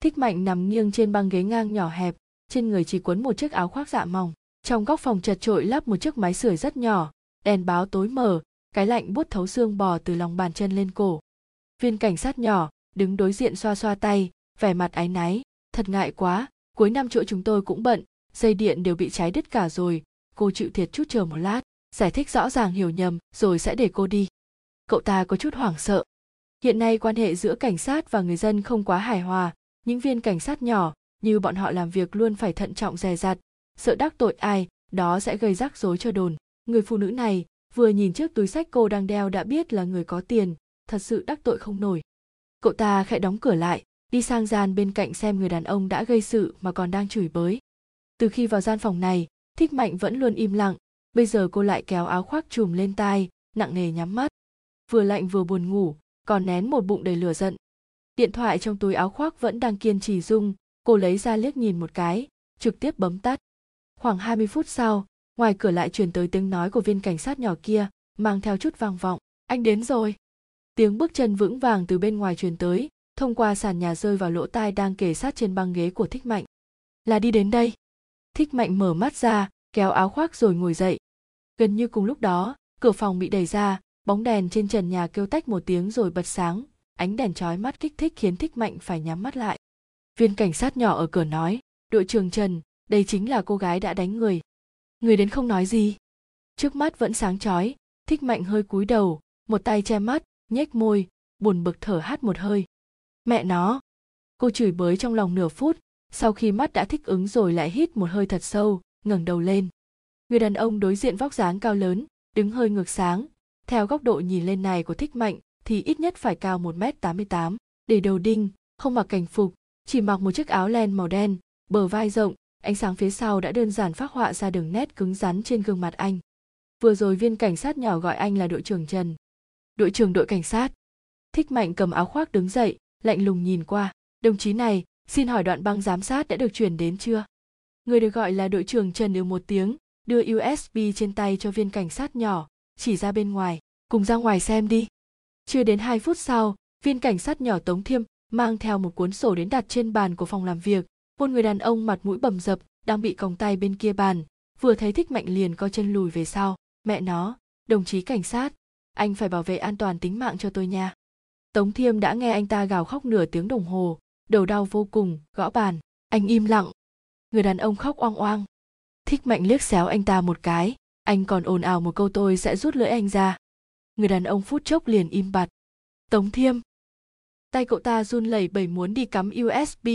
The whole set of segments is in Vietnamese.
thích mạnh nằm nghiêng trên băng ghế ngang nhỏ hẹp, trên người chỉ quấn một chiếc áo khoác dạ mỏng. Trong góc phòng chật trội lắp một chiếc máy sưởi rất nhỏ, đèn báo tối mờ, cái lạnh buốt thấu xương bò từ lòng bàn chân lên cổ. Viên cảnh sát nhỏ, đứng đối diện xoa xoa tay, vẻ mặt áy náy. Thật ngại quá, cuối năm chỗ chúng tôi cũng bận, dây điện đều bị cháy đứt cả rồi. Cô chịu thiệt chút chờ một lát, giải thích rõ ràng hiểu nhầm, rồi sẽ để cô đi. Cậu ta có chút hoảng sợ. Hiện nay quan hệ giữa cảnh sát và người dân không quá hài hòa những viên cảnh sát nhỏ, như bọn họ làm việc luôn phải thận trọng dè dặt. Sợ đắc tội ai, đó sẽ gây rắc rối cho đồn. Người phụ nữ này, vừa nhìn chiếc túi sách cô đang đeo đã biết là người có tiền, thật sự đắc tội không nổi. Cậu ta khẽ đóng cửa lại, đi sang gian bên cạnh xem người đàn ông đã gây sự mà còn đang chửi bới. Từ khi vào gian phòng này, thích mạnh vẫn luôn im lặng. Bây giờ cô lại kéo áo khoác trùm lên tai, nặng nề nhắm mắt. Vừa lạnh vừa buồn ngủ, còn nén một bụng đầy lửa giận điện thoại trong túi áo khoác vẫn đang kiên trì rung. Cô lấy ra liếc nhìn một cái, trực tiếp bấm tắt. Khoảng 20 phút sau, ngoài cửa lại truyền tới tiếng nói của viên cảnh sát nhỏ kia, mang theo chút vang vọng. Anh đến rồi. Tiếng bước chân vững vàng từ bên ngoài truyền tới, thông qua sàn nhà rơi vào lỗ tai đang kề sát trên băng ghế của thích mạnh. Là đi đến đây. Thích mạnh mở mắt ra, kéo áo khoác rồi ngồi dậy. Gần như cùng lúc đó, cửa phòng bị đẩy ra, bóng đèn trên trần nhà kêu tách một tiếng rồi bật sáng ánh đèn chói mắt kích thích khiến thích mạnh phải nhắm mắt lại. Viên cảnh sát nhỏ ở cửa nói, đội trưởng trần, đây chính là cô gái đã đánh người. Người đến không nói gì. Trước mắt vẫn sáng chói, thích mạnh hơi cúi đầu, một tay che mắt, nhếch môi, buồn bực thở hát một hơi. Mẹ nó. Cô chửi bới trong lòng nửa phút, sau khi mắt đã thích ứng rồi lại hít một hơi thật sâu, ngẩng đầu lên. Người đàn ông đối diện vóc dáng cao lớn, đứng hơi ngược sáng, theo góc độ nhìn lên này của thích mạnh thì ít nhất phải cao 1m88, để đầu đinh, không mặc cảnh phục, chỉ mặc một chiếc áo len màu đen, bờ vai rộng, ánh sáng phía sau đã đơn giản phác họa ra đường nét cứng rắn trên gương mặt anh. Vừa rồi viên cảnh sát nhỏ gọi anh là đội trưởng Trần. Đội trưởng đội cảnh sát. Thích Mạnh cầm áo khoác đứng dậy, lạnh lùng nhìn qua. Đồng chí này, xin hỏi đoạn băng giám sát đã được chuyển đến chưa? Người được gọi là đội trưởng Trần ừ một tiếng, đưa USB trên tay cho viên cảnh sát nhỏ, chỉ ra bên ngoài, cùng ra ngoài xem đi. Chưa đến 2 phút sau, viên cảnh sát nhỏ Tống Thiêm mang theo một cuốn sổ đến đặt trên bàn của phòng làm việc. Một người đàn ông mặt mũi bầm dập đang bị còng tay bên kia bàn, vừa thấy thích mạnh liền co chân lùi về sau. Mẹ nó, đồng chí cảnh sát, anh phải bảo vệ an toàn tính mạng cho tôi nha. Tống Thiêm đã nghe anh ta gào khóc nửa tiếng đồng hồ, đầu đau vô cùng, gõ bàn. Anh im lặng. Người đàn ông khóc oang oang. Thích mạnh liếc xéo anh ta một cái, anh còn ồn ào một câu tôi sẽ rút lưỡi anh ra người đàn ông phút chốc liền im bặt. Tống thiêm. Tay cậu ta run lẩy bẩy muốn đi cắm usb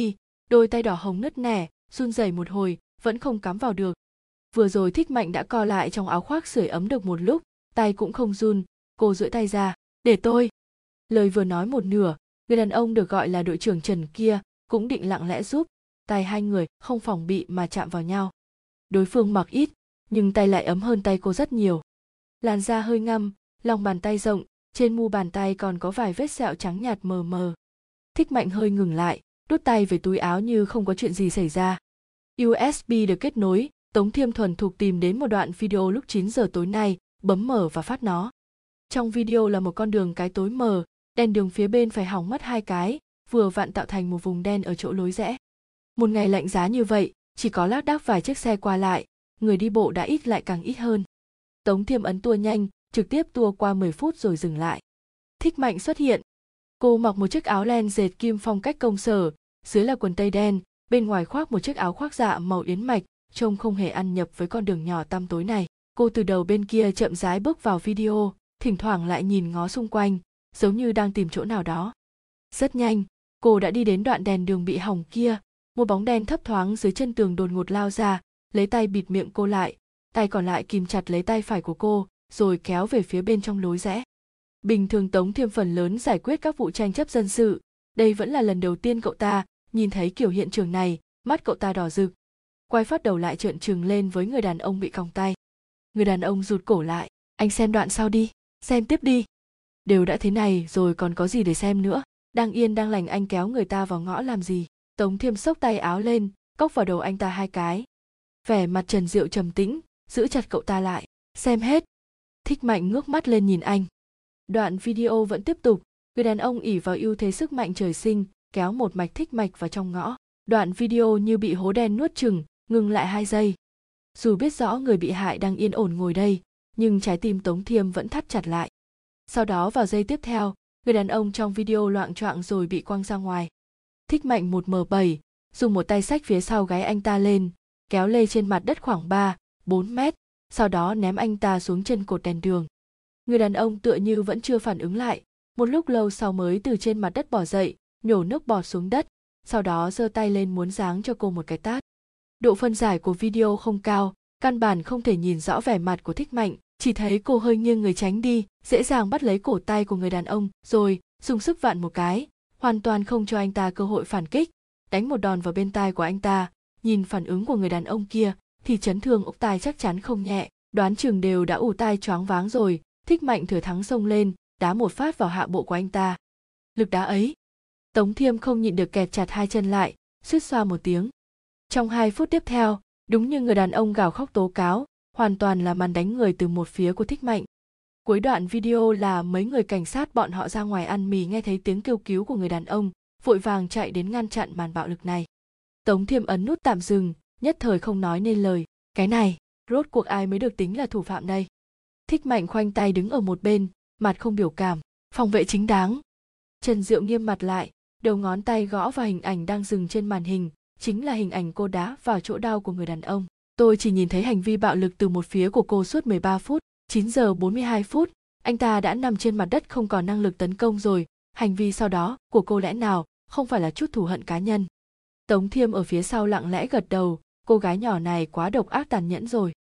đôi tay đỏ hồng nứt nẻ, run rẩy một hồi, vẫn không cắm vào được. Vừa rồi thích mạnh đã co lại trong áo khoác sưởi ấm được một lúc, tay cũng không run, cô duỗi tay ra, để tôi. Lời vừa nói một nửa, người đàn ông được gọi là đội trưởng trần kia, cũng định lặng lẽ giúp, tay hai người không phòng bị mà chạm vào nhau. Đối phương mặc ít, nhưng tay lại ấm hơn tay cô rất nhiều. Làn da hơi ngăm lòng bàn tay rộng, trên mu bàn tay còn có vài vết sẹo trắng nhạt mờ mờ. Thích mạnh hơi ngừng lại, đút tay về túi áo như không có chuyện gì xảy ra. Usb được kết nối, tống thiêm thuần thục tìm đến một đoạn video lúc 9 giờ tối nay, bấm mở và phát nó. Trong video là một con đường cái tối mờ, đèn đường phía bên phải hỏng mất hai cái, vừa vặn tạo thành một vùng đen ở chỗ lối rẽ. Một ngày lạnh giá như vậy, chỉ có lác đác vài chiếc xe qua lại, người đi bộ đã ít lại càng ít hơn. Tống thiêm ấn tua nhanh trực tiếp tua qua 10 phút rồi dừng lại. Thích Mạnh xuất hiện. Cô mặc một chiếc áo len dệt kim phong cách công sở, dưới là quần tây đen, bên ngoài khoác một chiếc áo khoác dạ màu yến mạch, trông không hề ăn nhập với con đường nhỏ tăm tối này. Cô từ đầu bên kia chậm rãi bước vào video, thỉnh thoảng lại nhìn ngó xung quanh, giống như đang tìm chỗ nào đó. Rất nhanh, cô đã đi đến đoạn đèn đường bị hỏng kia, một bóng đen thấp thoáng dưới chân tường đột ngột lao ra, lấy tay bịt miệng cô lại, tay còn lại kìm chặt lấy tay phải của cô, rồi kéo về phía bên trong lối rẽ. Bình thường Tống Thiêm phần lớn giải quyết các vụ tranh chấp dân sự, đây vẫn là lần đầu tiên cậu ta nhìn thấy kiểu hiện trường này, mắt cậu ta đỏ rực. Quay phát đầu lại trợn trừng lên với người đàn ông bị còng tay. Người đàn ông rụt cổ lại, anh xem đoạn sau đi, xem tiếp đi. Đều đã thế này rồi còn có gì để xem nữa, đang yên đang lành anh kéo người ta vào ngõ làm gì. Tống Thiêm xốc tay áo lên, cốc vào đầu anh ta hai cái. Vẻ mặt Trần Diệu trầm tĩnh, giữ chặt cậu ta lại, xem hết, thích mạnh ngước mắt lên nhìn anh. Đoạn video vẫn tiếp tục. Người đàn ông ỉ vào ưu thế sức mạnh trời sinh kéo một mạch thích mạch vào trong ngõ. Đoạn video như bị hố đen nuốt chừng ngừng lại hai giây. Dù biết rõ người bị hại đang yên ổn ngồi đây nhưng trái tim tống thiêm vẫn thắt chặt lại. Sau đó vào giây tiếp theo người đàn ông trong video loạng choạng rồi bị quăng ra ngoài. Thích mạnh một m bảy dùng một tay sách phía sau gáy anh ta lên kéo lê trên mặt đất khoảng 3, 4 mét, sau đó ném anh ta xuống chân cột đèn đường. Người đàn ông tựa như vẫn chưa phản ứng lại, một lúc lâu sau mới từ trên mặt đất bỏ dậy, nhổ nước bọt xuống đất, sau đó giơ tay lên muốn giáng cho cô một cái tát. Độ phân giải của video không cao, căn bản không thể nhìn rõ vẻ mặt của Thích Mạnh, chỉ thấy cô hơi nghiêng người tránh đi, dễ dàng bắt lấy cổ tay của người đàn ông, rồi dùng sức vặn một cái, hoàn toàn không cho anh ta cơ hội phản kích, đánh một đòn vào bên tai của anh ta, nhìn phản ứng của người đàn ông kia thì chấn thương ốc tai chắc chắn không nhẹ. Đoán chừng đều đã ù tai choáng váng rồi. Thích mạnh thừa thắng xông lên, đá một phát vào hạ bộ của anh ta. Lực đá ấy. Tống thiêm không nhịn được kẹt chặt hai chân lại, suýt xoa một tiếng. Trong hai phút tiếp theo, đúng như người đàn ông gào khóc tố cáo, hoàn toàn là màn đánh người từ một phía của thích mạnh. Cuối đoạn video là mấy người cảnh sát bọn họ ra ngoài ăn mì nghe thấy tiếng kêu cứu của người đàn ông, vội vàng chạy đến ngăn chặn màn bạo lực này. Tống thiêm ấn nút tạm dừng nhất thời không nói nên lời. Cái này rốt cuộc ai mới được tính là thủ phạm đây? Thích mạnh khoanh tay đứng ở một bên mặt không biểu cảm. Phòng vệ chính đáng. Trần diệu nghiêm mặt lại đầu ngón tay gõ vào hình ảnh đang dừng trên màn hình chính là hình ảnh cô đá vào chỗ đau của người đàn ông. Tôi chỉ nhìn thấy hành vi bạo lực từ một phía của cô suốt 13 phút 9 giờ 42 phút. Anh ta đã nằm trên mặt đất không còn năng lực tấn công rồi. Hành vi sau đó của cô lẽ nào không phải là chút thù hận cá nhân? Tống Thiêm ở phía sau lặng lẽ gật đầu, cô gái nhỏ này quá độc ác tàn nhẫn rồi.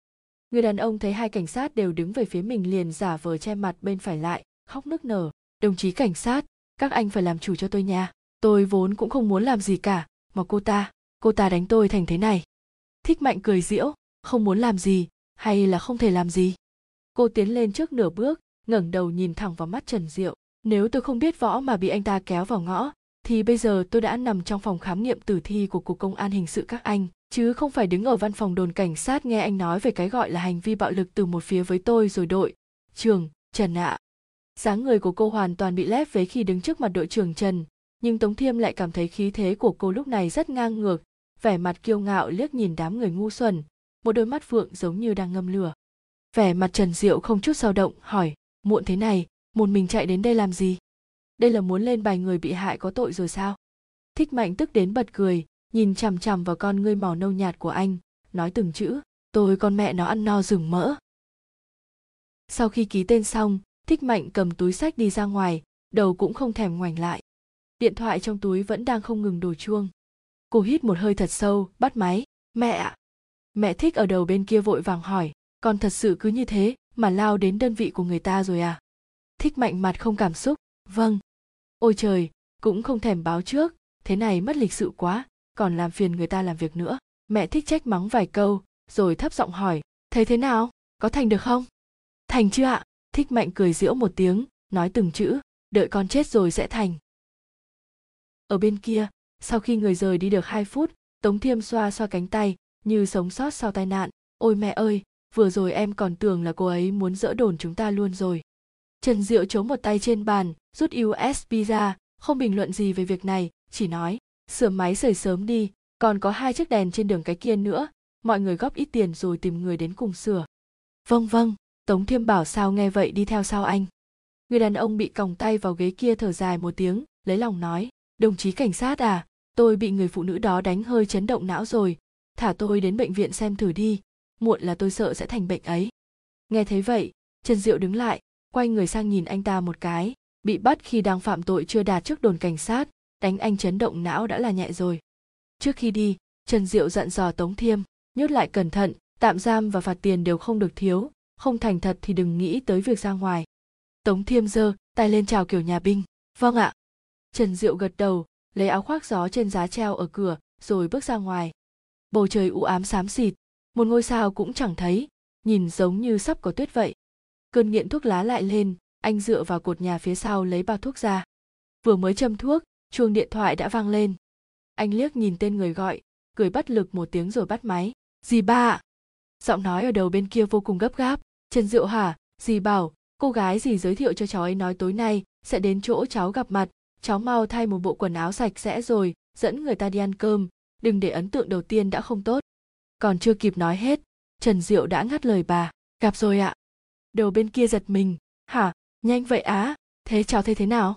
Người đàn ông thấy hai cảnh sát đều đứng về phía mình liền giả vờ che mặt bên phải lại, khóc nức nở. Đồng chí cảnh sát, các anh phải làm chủ cho tôi nha. Tôi vốn cũng không muốn làm gì cả, mà cô ta, cô ta đánh tôi thành thế này. Thích mạnh cười diễu, không muốn làm gì, hay là không thể làm gì. Cô tiến lên trước nửa bước, ngẩng đầu nhìn thẳng vào mắt Trần Diệu. Nếu tôi không biết võ mà bị anh ta kéo vào ngõ, thì bây giờ tôi đã nằm trong phòng khám nghiệm tử thi của cục công an hình sự các anh chứ không phải đứng ở văn phòng đồn cảnh sát nghe anh nói về cái gọi là hành vi bạo lực từ một phía với tôi rồi đội trường trần ạ. Dáng người của cô hoàn toàn bị lép vế khi đứng trước mặt đội trưởng trần, nhưng tống thiêm lại cảm thấy khí thế của cô lúc này rất ngang ngược, vẻ mặt kiêu ngạo liếc nhìn đám người ngu xuẩn, một đôi mắt phượng giống như đang ngâm lửa. Vẻ mặt trần diệu không chút dao động, hỏi, muộn thế này, một mình chạy đến đây làm gì? Đây là muốn lên bài người bị hại có tội rồi sao? Thích mạnh tức đến bật cười nhìn chằm chằm vào con ngươi màu nâu nhạt của anh, nói từng chữ, tôi con mẹ nó ăn no rừng mỡ. Sau khi ký tên xong, thích mạnh cầm túi sách đi ra ngoài, đầu cũng không thèm ngoảnh lại. Điện thoại trong túi vẫn đang không ngừng đổ chuông. Cô hít một hơi thật sâu, bắt máy, mẹ ạ. Mẹ thích ở đầu bên kia vội vàng hỏi, con thật sự cứ như thế mà lao đến đơn vị của người ta rồi à? Thích mạnh mặt không cảm xúc vâng. Ôi trời, cũng không thèm báo trước, thế này mất lịch sự quá còn làm phiền người ta làm việc nữa. Mẹ thích trách mắng vài câu rồi thấp giọng hỏi thấy thế nào? Có thành được không? Thành chưa ạ. Thích mạnh cười giễu một tiếng nói từng chữ đợi con chết rồi sẽ thành. Ở bên kia sau khi người rời đi được hai phút tống thiêm xoa xoa cánh tay như sống sót sau tai nạn. Ôi mẹ ơi vừa rồi em còn tưởng là cô ấy muốn dỡ đồn chúng ta luôn rồi. Trần Diệu chống một tay trên bàn, rút USB ra, không bình luận gì về việc này, chỉ nói, sửa máy sưởi sớm đi, còn có hai chiếc đèn trên đường cái kia nữa, mọi người góp ít tiền rồi tìm người đến cùng sửa. Vâng vâng, Tống Thiêm bảo sao nghe vậy đi theo sau anh. Người đàn ông bị còng tay vào ghế kia thở dài một tiếng, lấy lòng nói, đồng chí cảnh sát à, tôi bị người phụ nữ đó đánh hơi chấn động não rồi, thả tôi đến bệnh viện xem thử đi, muộn là tôi sợ sẽ thành bệnh ấy. Nghe thấy vậy, Trần Diệu đứng lại, quay người sang nhìn anh ta một cái bị bắt khi đang phạm tội chưa đạt trước đồn cảnh sát đánh anh chấn động não đã là nhẹ rồi. Trước khi đi, trần diệu dặn dò tống thiêm, nhốt lại cẩn thận, tạm giam và phạt tiền đều không được thiếu, không thành thật thì đừng nghĩ tới việc ra ngoài. Tống thiêm giơ tay lên chào kiểu nhà binh vâng ạ. Trần diệu gật đầu, lấy áo khoác gió trên giá treo ở cửa, rồi bước ra ngoài. Bầu trời u ám xám xịt, một ngôi sao cũng chẳng thấy, nhìn giống như sắp có tuyết vậy. Cơn nghiện thuốc lá lại lên, anh dựa vào cột nhà phía sau lấy bao thuốc ra. Vừa mới châm thuốc chuông điện thoại đã vang lên. Anh liếc nhìn tên người gọi, cười bất lực một tiếng rồi bắt máy. Dì ba ạ. Giọng nói ở đầu bên kia vô cùng gấp gáp. Trần diệu hả? Dì bảo, cô gái dì giới thiệu cho cháu ấy nói tối nay sẽ đến chỗ cháu gặp mặt. Cháu mau thay một bộ quần áo sạch sẽ rồi, dẫn người ta đi ăn cơm. Đừng để ấn tượng đầu tiên đã không tốt. Còn chưa kịp nói hết, trần diệu đã ngắt lời bà. Gặp rồi ạ. Đầu bên kia giật mình. Hả? Nhanh vậy á? Thế cháu thấy thế nào?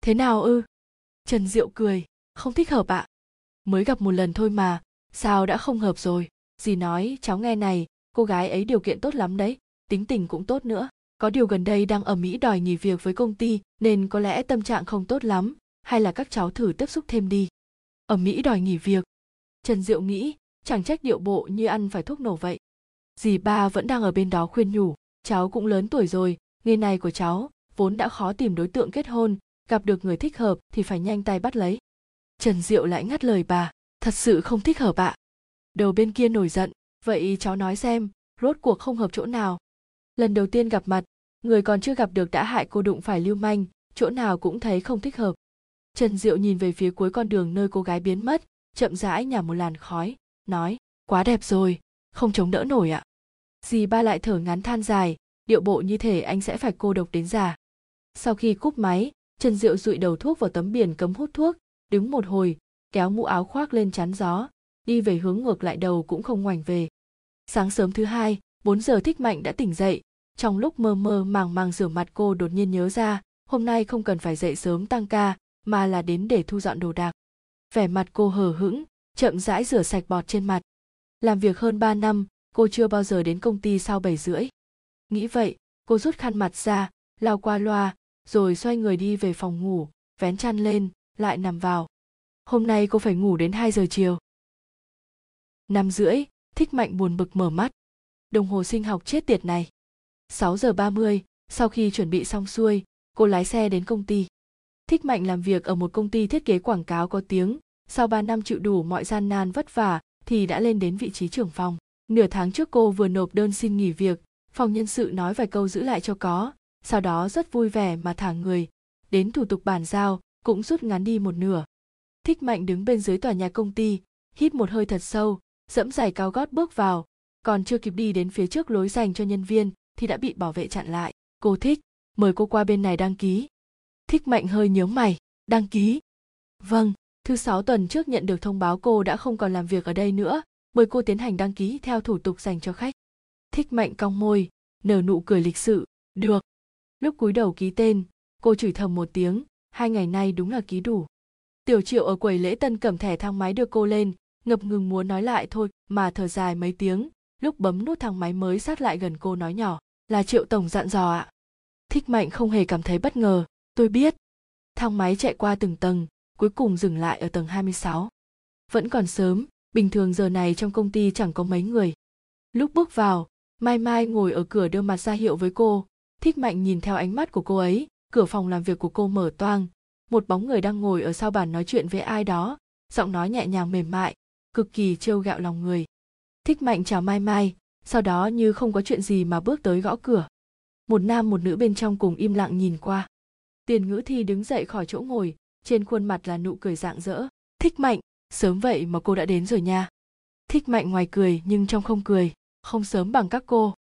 Thế nào ư? Trần diệu cười. Không thích hợp ạ. Mới gặp một lần thôi mà. Sao đã không hợp rồi? Dì nói, cháu nghe này. Cô gái ấy điều kiện tốt lắm đấy. Tính tình cũng tốt nữa. Có điều gần đây đang ở mỹ đòi nghỉ việc với công ty, nên có lẽ tâm trạng không tốt lắm. Hay là các cháu thử tiếp xúc thêm đi. Ở mỹ đòi nghỉ việc. Trần diệu nghĩ, chẳng trách điệu bộ như ăn phải thuốc nổ vậy. Dì ba vẫn đang ở bên đó khuyên nhủ. Cháu cũng lớn tuổi rồi, nghề này của cháu vốn đã khó tìm đối tượng kết hôn gặp được người thích hợp thì phải nhanh tay bắt lấy. Trần diệu lại ngắt lời bà, thật sự không thích hợp ạ. Đầu bên kia nổi giận, vậy cháu nói xem, rốt cuộc không hợp chỗ nào? Lần đầu tiên gặp mặt, người còn chưa gặp được đã hại cô đụng phải lưu manh, chỗ nào cũng thấy không thích hợp. Trần diệu nhìn về phía cuối con đường nơi cô gái biến mất, chậm rãi nhả một làn khói, nói, quá đẹp rồi, không chống đỡ nổi ạ. Dì ba lại thở ngắn than dài, điệu bộ như thể anh sẽ phải cô độc đến già. Sau khi cúp máy trần diệu dụi đầu thuốc vào tấm biển cấm hút thuốc, đứng một hồi, kéo mũ áo khoác lên chắn gió, đi về hướng ngược lại đầu cũng không ngoảnh về. Sáng sớm thứ hai 4 giờ thích mạnh đã tỉnh dậy. Trong lúc mơ mơ màng màng rửa mặt cô đột nhiên nhớ ra, hôm nay không cần phải dậy sớm tăng ca, mà là đến để thu dọn đồ đạc. Vẻ mặt cô hờ hững, chậm rãi rửa sạch bọt trên mặt. Làm việc hơn 3 năm, cô chưa bao giờ đến công ty sau 7 rưỡi. Nghĩ vậy, cô rút khăn mặt ra, lau qua loa rồi xoay người đi về phòng ngủ vén chăn lên lại nằm vào. Hôm nay cô phải ngủ đến 2 giờ chiều. Năm rưỡi thích mạnh buồn bực mở mắt. Đồng hồ sinh học chết tiệt này. 6 giờ 30, sau khi chuẩn bị xong xuôi, cô lái xe đến công ty. Thích Mạnh làm việc ở một công ty thiết kế quảng cáo có tiếng, sau 3 năm chịu đủ mọi gian nan vất vả thì đã lên đến vị trí trưởng phòng. Nửa tháng trước cô vừa nộp đơn xin nghỉ việc, phòng nhân sự nói vài câu giữ lại cho có, sau đó rất vui vẻ mà thả người, đến thủ tục bàn giao cũng rút ngắn đi một nửa. Thích Mạnh đứng bên dưới tòa nhà công ty, hít một hơi thật sâu, dẫm giày cao gót bước vào, còn chưa kịp đi đến phía trước lối dành cho nhân viên thì đã bị bảo vệ chặn lại. Cô thích mời cô qua bên này đăng ký. Thích mạnh hơi nhớ mày đăng ký? Vâng thứ sáu tuần trước nhận được thông báo cô đã không còn làm việc ở đây nữa mời cô tiến hành đăng ký theo thủ tục dành cho khách. Thích mạnh cong môi nở nụ cười lịch sự được lúc cúi đầu ký tên cô chửi thầm một tiếng hai ngày nay đúng là ký đủ tiểu triệu ở quầy lễ tân cầm thẻ thang máy đưa cô lên ngập ngừng muốn nói lại thôi mà thở dài mấy tiếng lúc bấm nút thang máy mới sát lại gần cô nói nhỏ là triệu tổng dặn dò ạ thích mạnh không hề cảm thấy bất ngờ tôi biết thang máy chạy qua từng tầng cuối cùng dừng lại ở tầng 26. Vẫn còn sớm, bình thường giờ này trong công ty chẳng có mấy người. Lúc bước vào, Mai Mai ngồi ở cửa đưa mặt ra hiệu với cô, thích mạnh nhìn theo ánh mắt của cô ấy, cửa phòng làm việc của cô mở toang, một bóng người đang ngồi ở sau bàn nói chuyện với ai đó, giọng nói nhẹ nhàng mềm mại, cực kỳ trêu gạo lòng người. Thích mạnh chào Mai Mai, sau đó như không có chuyện gì mà bước tới gõ cửa. Một nam một nữ bên trong cùng im lặng nhìn qua. Tiền ngữ thi đứng dậy khỏi chỗ ngồi trên khuôn mặt là nụ cười rạng rỡ. Thích mạnh sớm vậy mà cô đã đến rồi nha. Thích mạnh ngoài cười nhưng trong không cười không sớm bằng các cô.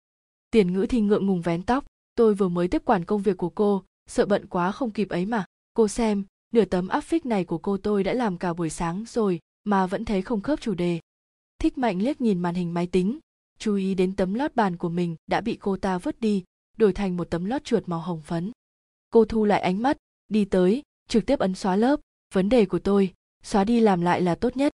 Tiền ngữ thi ngượng ngùng vén tóc tôi vừa mới tiếp quản công việc của cô, sợ bận quá không kịp ấy mà. Cô xem, nửa tấm áp phích này của cô tôi đã làm cả buổi sáng rồi, mà vẫn thấy không khớp chủ đề. Thích mạnh liếc nhìn màn hình máy tính. Chú ý đến tấm lót bàn của mình đã bị cô ta vứt đi, đổi thành một tấm lót chuột màu hồng phấn. Cô thu lại ánh mắt, đi tới, trực tiếp ấn xóa lớp. Vấn đề của tôi, xóa đi làm lại là tốt nhất.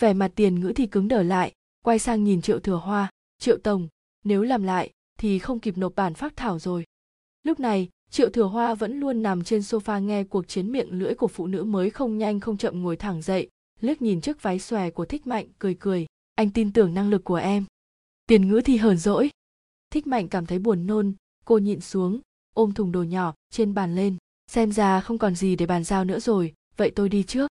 Vẻ mặt tiền ngữ thì cứng đờ lại, quay sang nhìn triệu thừa hoa. Triệu tổng, nếu làm lại thì không kịp nộp bản phác thảo rồi. Lúc này, triệu thừa hoa vẫn luôn nằm trên sofa nghe cuộc chiến miệng lưỡi của phụ nữ mới không nhanh không chậm ngồi thẳng dậy, liếc nhìn chiếc váy xòe của thích mạnh, cười cười. Anh tin tưởng năng lực của em. Tiền ngữ thì hờn dỗi. Thích mạnh cảm thấy buồn nôn, cô nhịn xuống, ôm thùng đồ nhỏ trên bàn lên. Xem ra không còn gì để bàn giao nữa rồi, vậy tôi đi trước.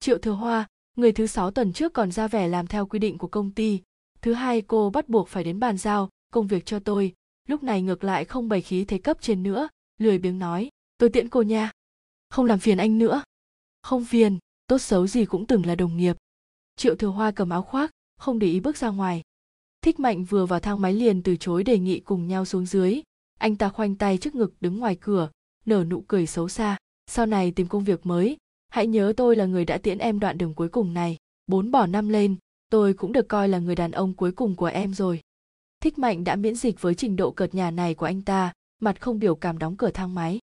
Triệu thừa hoa, người thứ sáu tuần trước còn ra vẻ làm theo quy định của công ty. Thứ hai cô bắt buộc phải đến bàn giao công việc cho tôi. Lúc này ngược lại không bày khí thế cấp trên nữa, lười biếng nói, tôi tiễn cô nha. Không làm phiền anh nữa. Không phiền, tốt xấu gì cũng từng là đồng nghiệp. Triệu thừa hoa cầm áo khoác, không để ý bước ra ngoài. Thích mạnh vừa vào thang máy liền từ chối đề nghị cùng nhau xuống dưới. Anh ta khoanh tay trước ngực đứng ngoài cửa, nở nụ cười xấu xa. Sau này tìm công việc mới, hãy nhớ tôi là người đã tiễn em đoạn đường cuối cùng này. Bốn bỏ năm lên, tôi cũng được coi là người đàn ông cuối cùng của em rồi thích mạnh đã miễn dịch với trình độ cợt nhà này của anh ta mặt không biểu cảm đóng cửa thang máy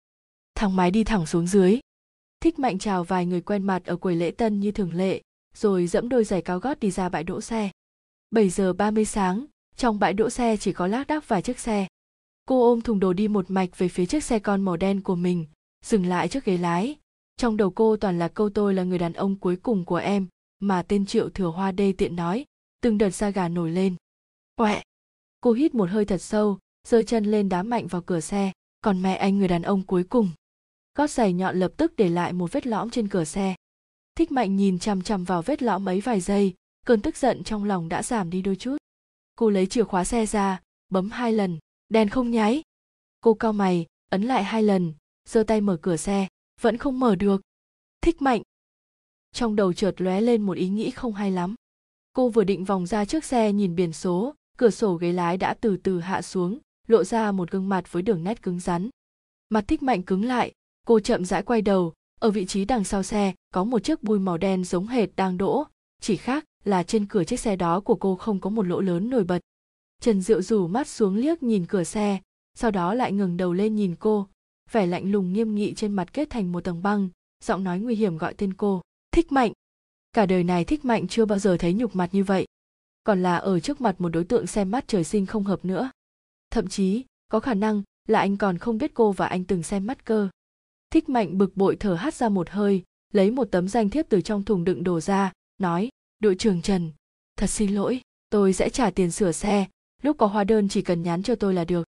thang máy đi thẳng xuống dưới thích mạnh chào vài người quen mặt ở quầy lễ tân như thường lệ rồi dẫm đôi giày cao gót đi ra bãi đỗ xe 7 giờ 30 sáng, trong bãi đỗ xe chỉ có lác đác vài chiếc xe. Cô ôm thùng đồ đi một mạch về phía chiếc xe con màu đen của mình, dừng lại trước ghế lái. Trong đầu cô toàn là câu tôi là người đàn ông cuối cùng của em, mà tên Triệu Thừa Hoa đê tiện nói, từng đợt da gà nổi lên. Quẹ! Cô hít một hơi thật sâu, giơ chân lên đá mạnh vào cửa xe, còn mẹ anh người đàn ông cuối cùng. Gót giày nhọn lập tức để lại một vết lõm trên cửa xe. Thích mạnh nhìn chằm chằm vào vết lõm ấy vài giây, cơn tức giận trong lòng đã giảm đi đôi chút. Cô lấy chìa khóa xe ra bấm hai lần. Đèn không nháy. Cô cao mày ấn lại hai lần giơ tay mở cửa xe. Vẫn không mở được. Thích mạnh. Trong đầu chợt lóe lên một ý nghĩ không hay lắm. Cô vừa định vòng ra trước xe nhìn biển số cửa sổ ghế lái đã từ từ hạ xuống, lộ ra một gương mặt với đường nét cứng rắn. Mặt thích mạnh cứng lại, cô chậm rãi quay đầu, ở vị trí đằng sau xe, có một chiếc bui màu đen giống hệt đang đỗ, chỉ khác là trên cửa chiếc xe đó của cô không có một lỗ lớn nổi bật. Trần diệu rủ mắt xuống liếc nhìn cửa xe, sau đó lại ngừng đầu lên nhìn cô, vẻ lạnh lùng nghiêm nghị trên mặt kết thành một tầng băng, giọng nói nguy hiểm gọi tên cô, thích mạnh. Cả đời này thích mạnh chưa bao giờ thấy nhục mặt như vậy còn là ở trước mặt một đối tượng xem mắt trời sinh không hợp nữa. Thậm chí, có khả năng là anh còn không biết cô và anh từng xem mắt cơ. Thích mạnh bực bội thở hắt ra một hơi, lấy một tấm danh thiếp từ trong thùng đựng đồ ra, nói, đội trưởng trần, thật xin lỗi, tôi sẽ trả tiền sửa xe, lúc có hóa đơn chỉ cần nhắn cho tôi là được.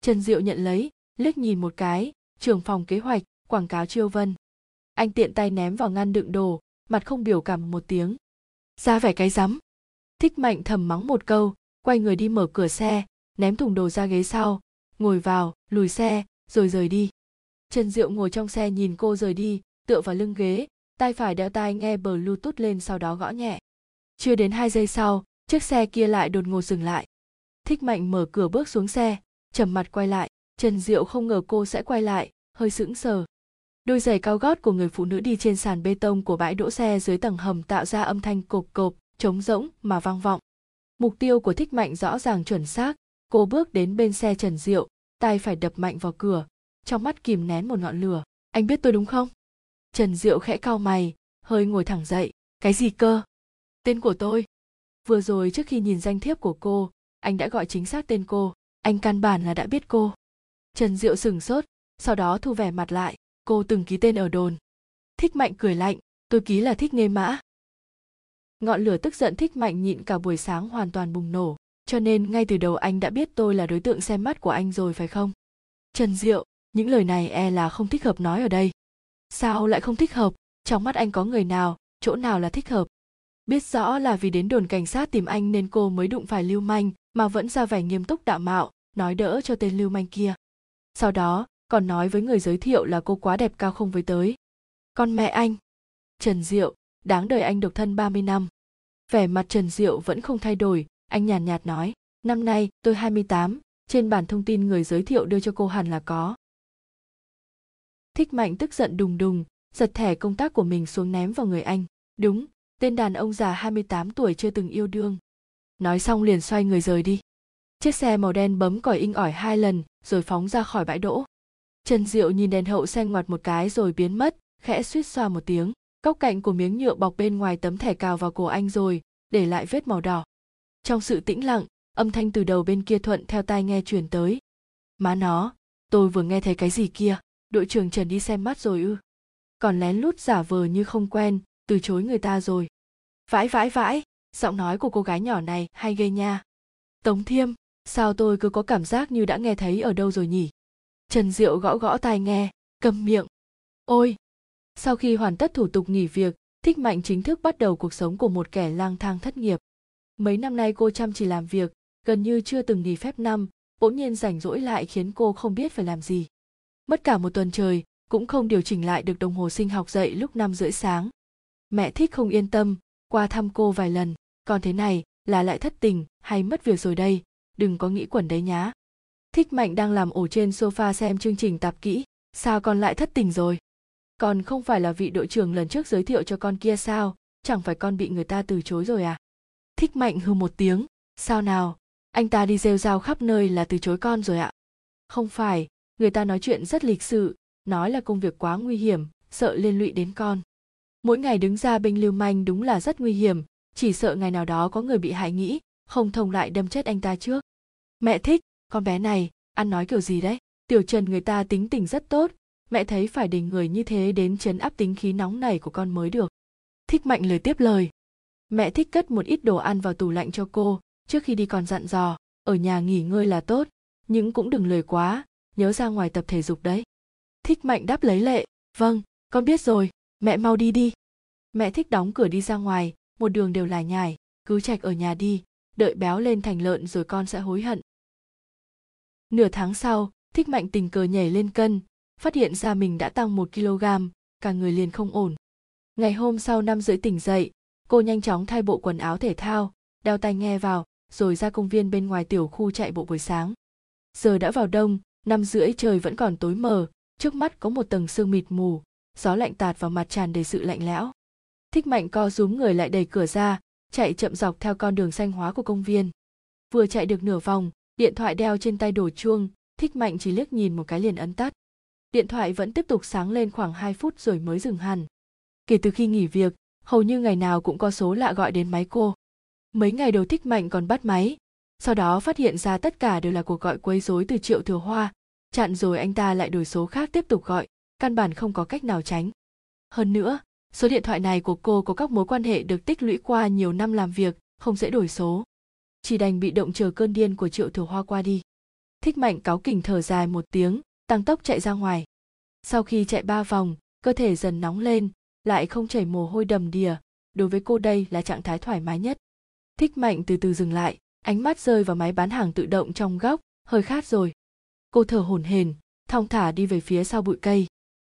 Trần diệu nhận lấy, liếc nhìn một cái, trưởng phòng kế hoạch, quảng cáo chiêu vân. Anh tiện tay ném vào ngăn đựng đồ, mặt không biểu cảm một tiếng. Ra vẻ cái rắm thích mạnh thầm mắng một câu, quay người đi mở cửa xe, ném thùng đồ ra ghế sau, ngồi vào, lùi xe, rồi rời đi. Trần diệu ngồi trong xe nhìn cô rời đi, tựa vào lưng ghế, tay phải đeo tai nghe bluetooth lên sau đó gõ nhẹ. Chưa đến hai giây sau, chiếc xe kia lại đột ngột dừng lại. Thích mạnh mở cửa bước xuống xe, trầm mặt quay lại, trần diệu không ngờ cô sẽ quay lại, hơi sững sờ. Đôi giày cao gót của người phụ nữ đi trên sàn bê tông của bãi đỗ xe dưới tầng hầm tạo ra âm thanh cộp cộp trống rỗng mà vang vọng. Mục tiêu của thích mạnh rõ ràng chuẩn xác, cô bước đến bên xe trần diệu, tay phải đập mạnh vào cửa, trong mắt kìm nén một ngọn lửa. Anh biết tôi đúng không? Trần diệu khẽ cau mày, hơi ngồi thẳng dậy. Cái gì cơ? Tên của tôi. Vừa rồi trước khi nhìn danh thiếp của cô, anh đã gọi chính xác tên cô. Anh căn bản là đã biết cô. Trần diệu sửng sốt, sau đó thu vẻ mặt lại. Cô từng ký tên ở đồn. Thích mạnh cười lạnh. Tôi ký là thích nghê mã ngọn lửa tức giận thích mạnh nhịn cả buổi sáng hoàn toàn bùng nổ. Cho nên ngay từ đầu anh đã biết tôi là đối tượng xem mắt của anh rồi phải không? Trần diệu, những lời này e là không thích hợp nói ở đây. Sao lại không thích hợp? Trong mắt anh có người nào, chỗ nào là thích hợp? Biết rõ là vì đến đồn cảnh sát tìm anh nên cô mới đụng phải lưu manh, mà vẫn ra vẻ nghiêm túc đạo mạo, nói đỡ cho tên lưu manh kia. Sau đó, còn nói với người giới thiệu là cô quá đẹp cao không với tới. Con mẹ anh. Trần diệu đáng đời anh độc thân 30 năm vẻ mặt trần diệu vẫn không thay đổi anh nhàn nhạt, nhạt nói năm nay tôi 28, trên bản thông tin người giới thiệu đưa cho cô hẳn là có thích mạnh tức giận đùng đùng giật thẻ công tác của mình xuống ném vào người anh đúng tên đàn ông già 28 tuổi chưa từng yêu đương. Nói xong liền xoay người rời đi. Chiếc xe màu đen bấm còi inh ỏi hai lần rồi phóng ra khỏi bãi đỗ. Trần Diệu nhìn đèn hậu xe ngoặt một cái rồi biến mất, khẽ suýt xoa một tiếng. Góc cạnh của miếng nhựa bọc bên ngoài tấm thẻ cào vào cổ anh rồi, để lại vết màu đỏ. Trong sự tĩnh lặng, âm thanh từ đầu bên kia thuận theo tai nghe truyền tới. Má nó, tôi vừa nghe thấy cái gì kia, đội trưởng Trần đi xem mắt rồi ư. Còn lén lút giả vờ như không quen, từ chối người ta rồi vãi vãi vãi giọng nói của cô gái nhỏ này hay ghê nha tống thiêm sao tôi cứ có cảm giác như đã nghe thấy ở đâu rồi nhỉ trần diệu gõ gõ tai nghe cầm miệng ôi sau khi hoàn tất thủ tục nghỉ việc, thích mạnh chính thức bắt đầu cuộc sống của một kẻ lang thang thất nghiệp. Mấy năm nay cô chăm chỉ làm việc, gần như chưa từng nghỉ phép năm, bỗng nhiên rảnh rỗi lại khiến cô không biết phải làm gì. Mất cả một tuần trời, cũng không điều chỉnh lại được đồng hồ sinh học dậy lúc năm rưỡi sáng. Mẹ thích không yên tâm, qua thăm cô vài lần, còn thế này là lại thất tình hay mất việc rồi đây, đừng có nghĩ quẩn đấy nhá. Thích mạnh đang làm ổ trên sofa xem chương trình tạp kỹ, sao con lại thất tình rồi? Còn không phải là vị đội trưởng lần trước giới thiệu cho con kia sao? Chẳng phải con bị người ta từ chối rồi à? Thích mạnh hư một tiếng. Sao nào? Anh ta đi rêu rao khắp nơi là từ chối con rồi ạ. Không phải. Người ta nói chuyện rất lịch sự. Nói là công việc quá nguy hiểm. Sợ liên lụy đến con. Mỗi ngày đứng ra binh lưu manh đúng là rất nguy hiểm. Chỉ sợ ngày nào đó có người bị hại nghĩ, không thông lại đâm chết anh ta trước. Mẹ thích, con bé này, ăn nói kiểu gì đấy? Tiểu trần người ta tính tình rất tốt mẹ thấy phải đình người như thế đến chấn áp tính khí nóng này của con mới được. Thích mạnh lời tiếp lời. Mẹ thích cất một ít đồ ăn vào tủ lạnh cho cô, trước khi đi còn dặn dò, ở nhà nghỉ ngơi là tốt, nhưng cũng đừng lười quá, nhớ ra ngoài tập thể dục đấy. Thích mạnh đáp lấy lệ vâng con biết rồi, mẹ mau đi đi. Mẹ thích đóng cửa đi ra ngoài, một đường đều là nhải cứ trạch ở nhà đi, đợi béo lên thành lợn rồi con sẽ hối hận. Nửa tháng sau, thích mạnh tình cờ nhảy lên cân phát hiện ra mình đã tăng một kg, cả người liền không ổn. Ngày hôm sau năm rưỡi tỉnh dậy, cô nhanh chóng thay bộ quần áo thể thao, đeo tai nghe vào, rồi ra công viên bên ngoài tiểu khu chạy bộ buổi sáng. Giờ đã vào đông, năm rưỡi trời vẫn còn tối mờ, trước mắt có một tầng sương mịt mù, gió lạnh tạt vào mặt tràn đầy sự lạnh lẽo. Thích mạnh co rúm người lại đẩy cửa ra, chạy chậm dọc theo con đường xanh hóa của công viên. Vừa chạy được nửa vòng, điện thoại đeo trên tay đổ chuông, thích mạnh chỉ liếc nhìn một cái liền ấn tắt điện thoại vẫn tiếp tục sáng lên khoảng 2 phút rồi mới dừng hẳn. Kể từ khi nghỉ việc, hầu như ngày nào cũng có số lạ gọi đến máy cô. Mấy ngày đầu thích mạnh còn bắt máy. Sau đó phát hiện ra tất cả đều là cuộc gọi quấy rối từ triệu thừa hoa. Chặn rồi anh ta lại đổi số khác tiếp tục gọi, căn bản không có cách nào tránh. Hơn nữa, số điện thoại này của cô có các mối quan hệ được tích lũy qua nhiều năm làm việc, không dễ đổi số. Chỉ đành bị động chờ cơn điên của triệu thừa hoa qua đi. Thích mạnh cáo kỉnh thở dài một tiếng tăng tốc chạy ra ngoài. Sau khi chạy ba vòng, cơ thể dần nóng lên, lại không chảy mồ hôi đầm đìa. Đối với cô đây là trạng thái thoải mái nhất. Thích mạnh từ từ dừng lại, ánh mắt rơi vào máy bán hàng tự động trong góc, hơi khát rồi. Cô thở hổn hển, thong thả đi về phía sau bụi cây.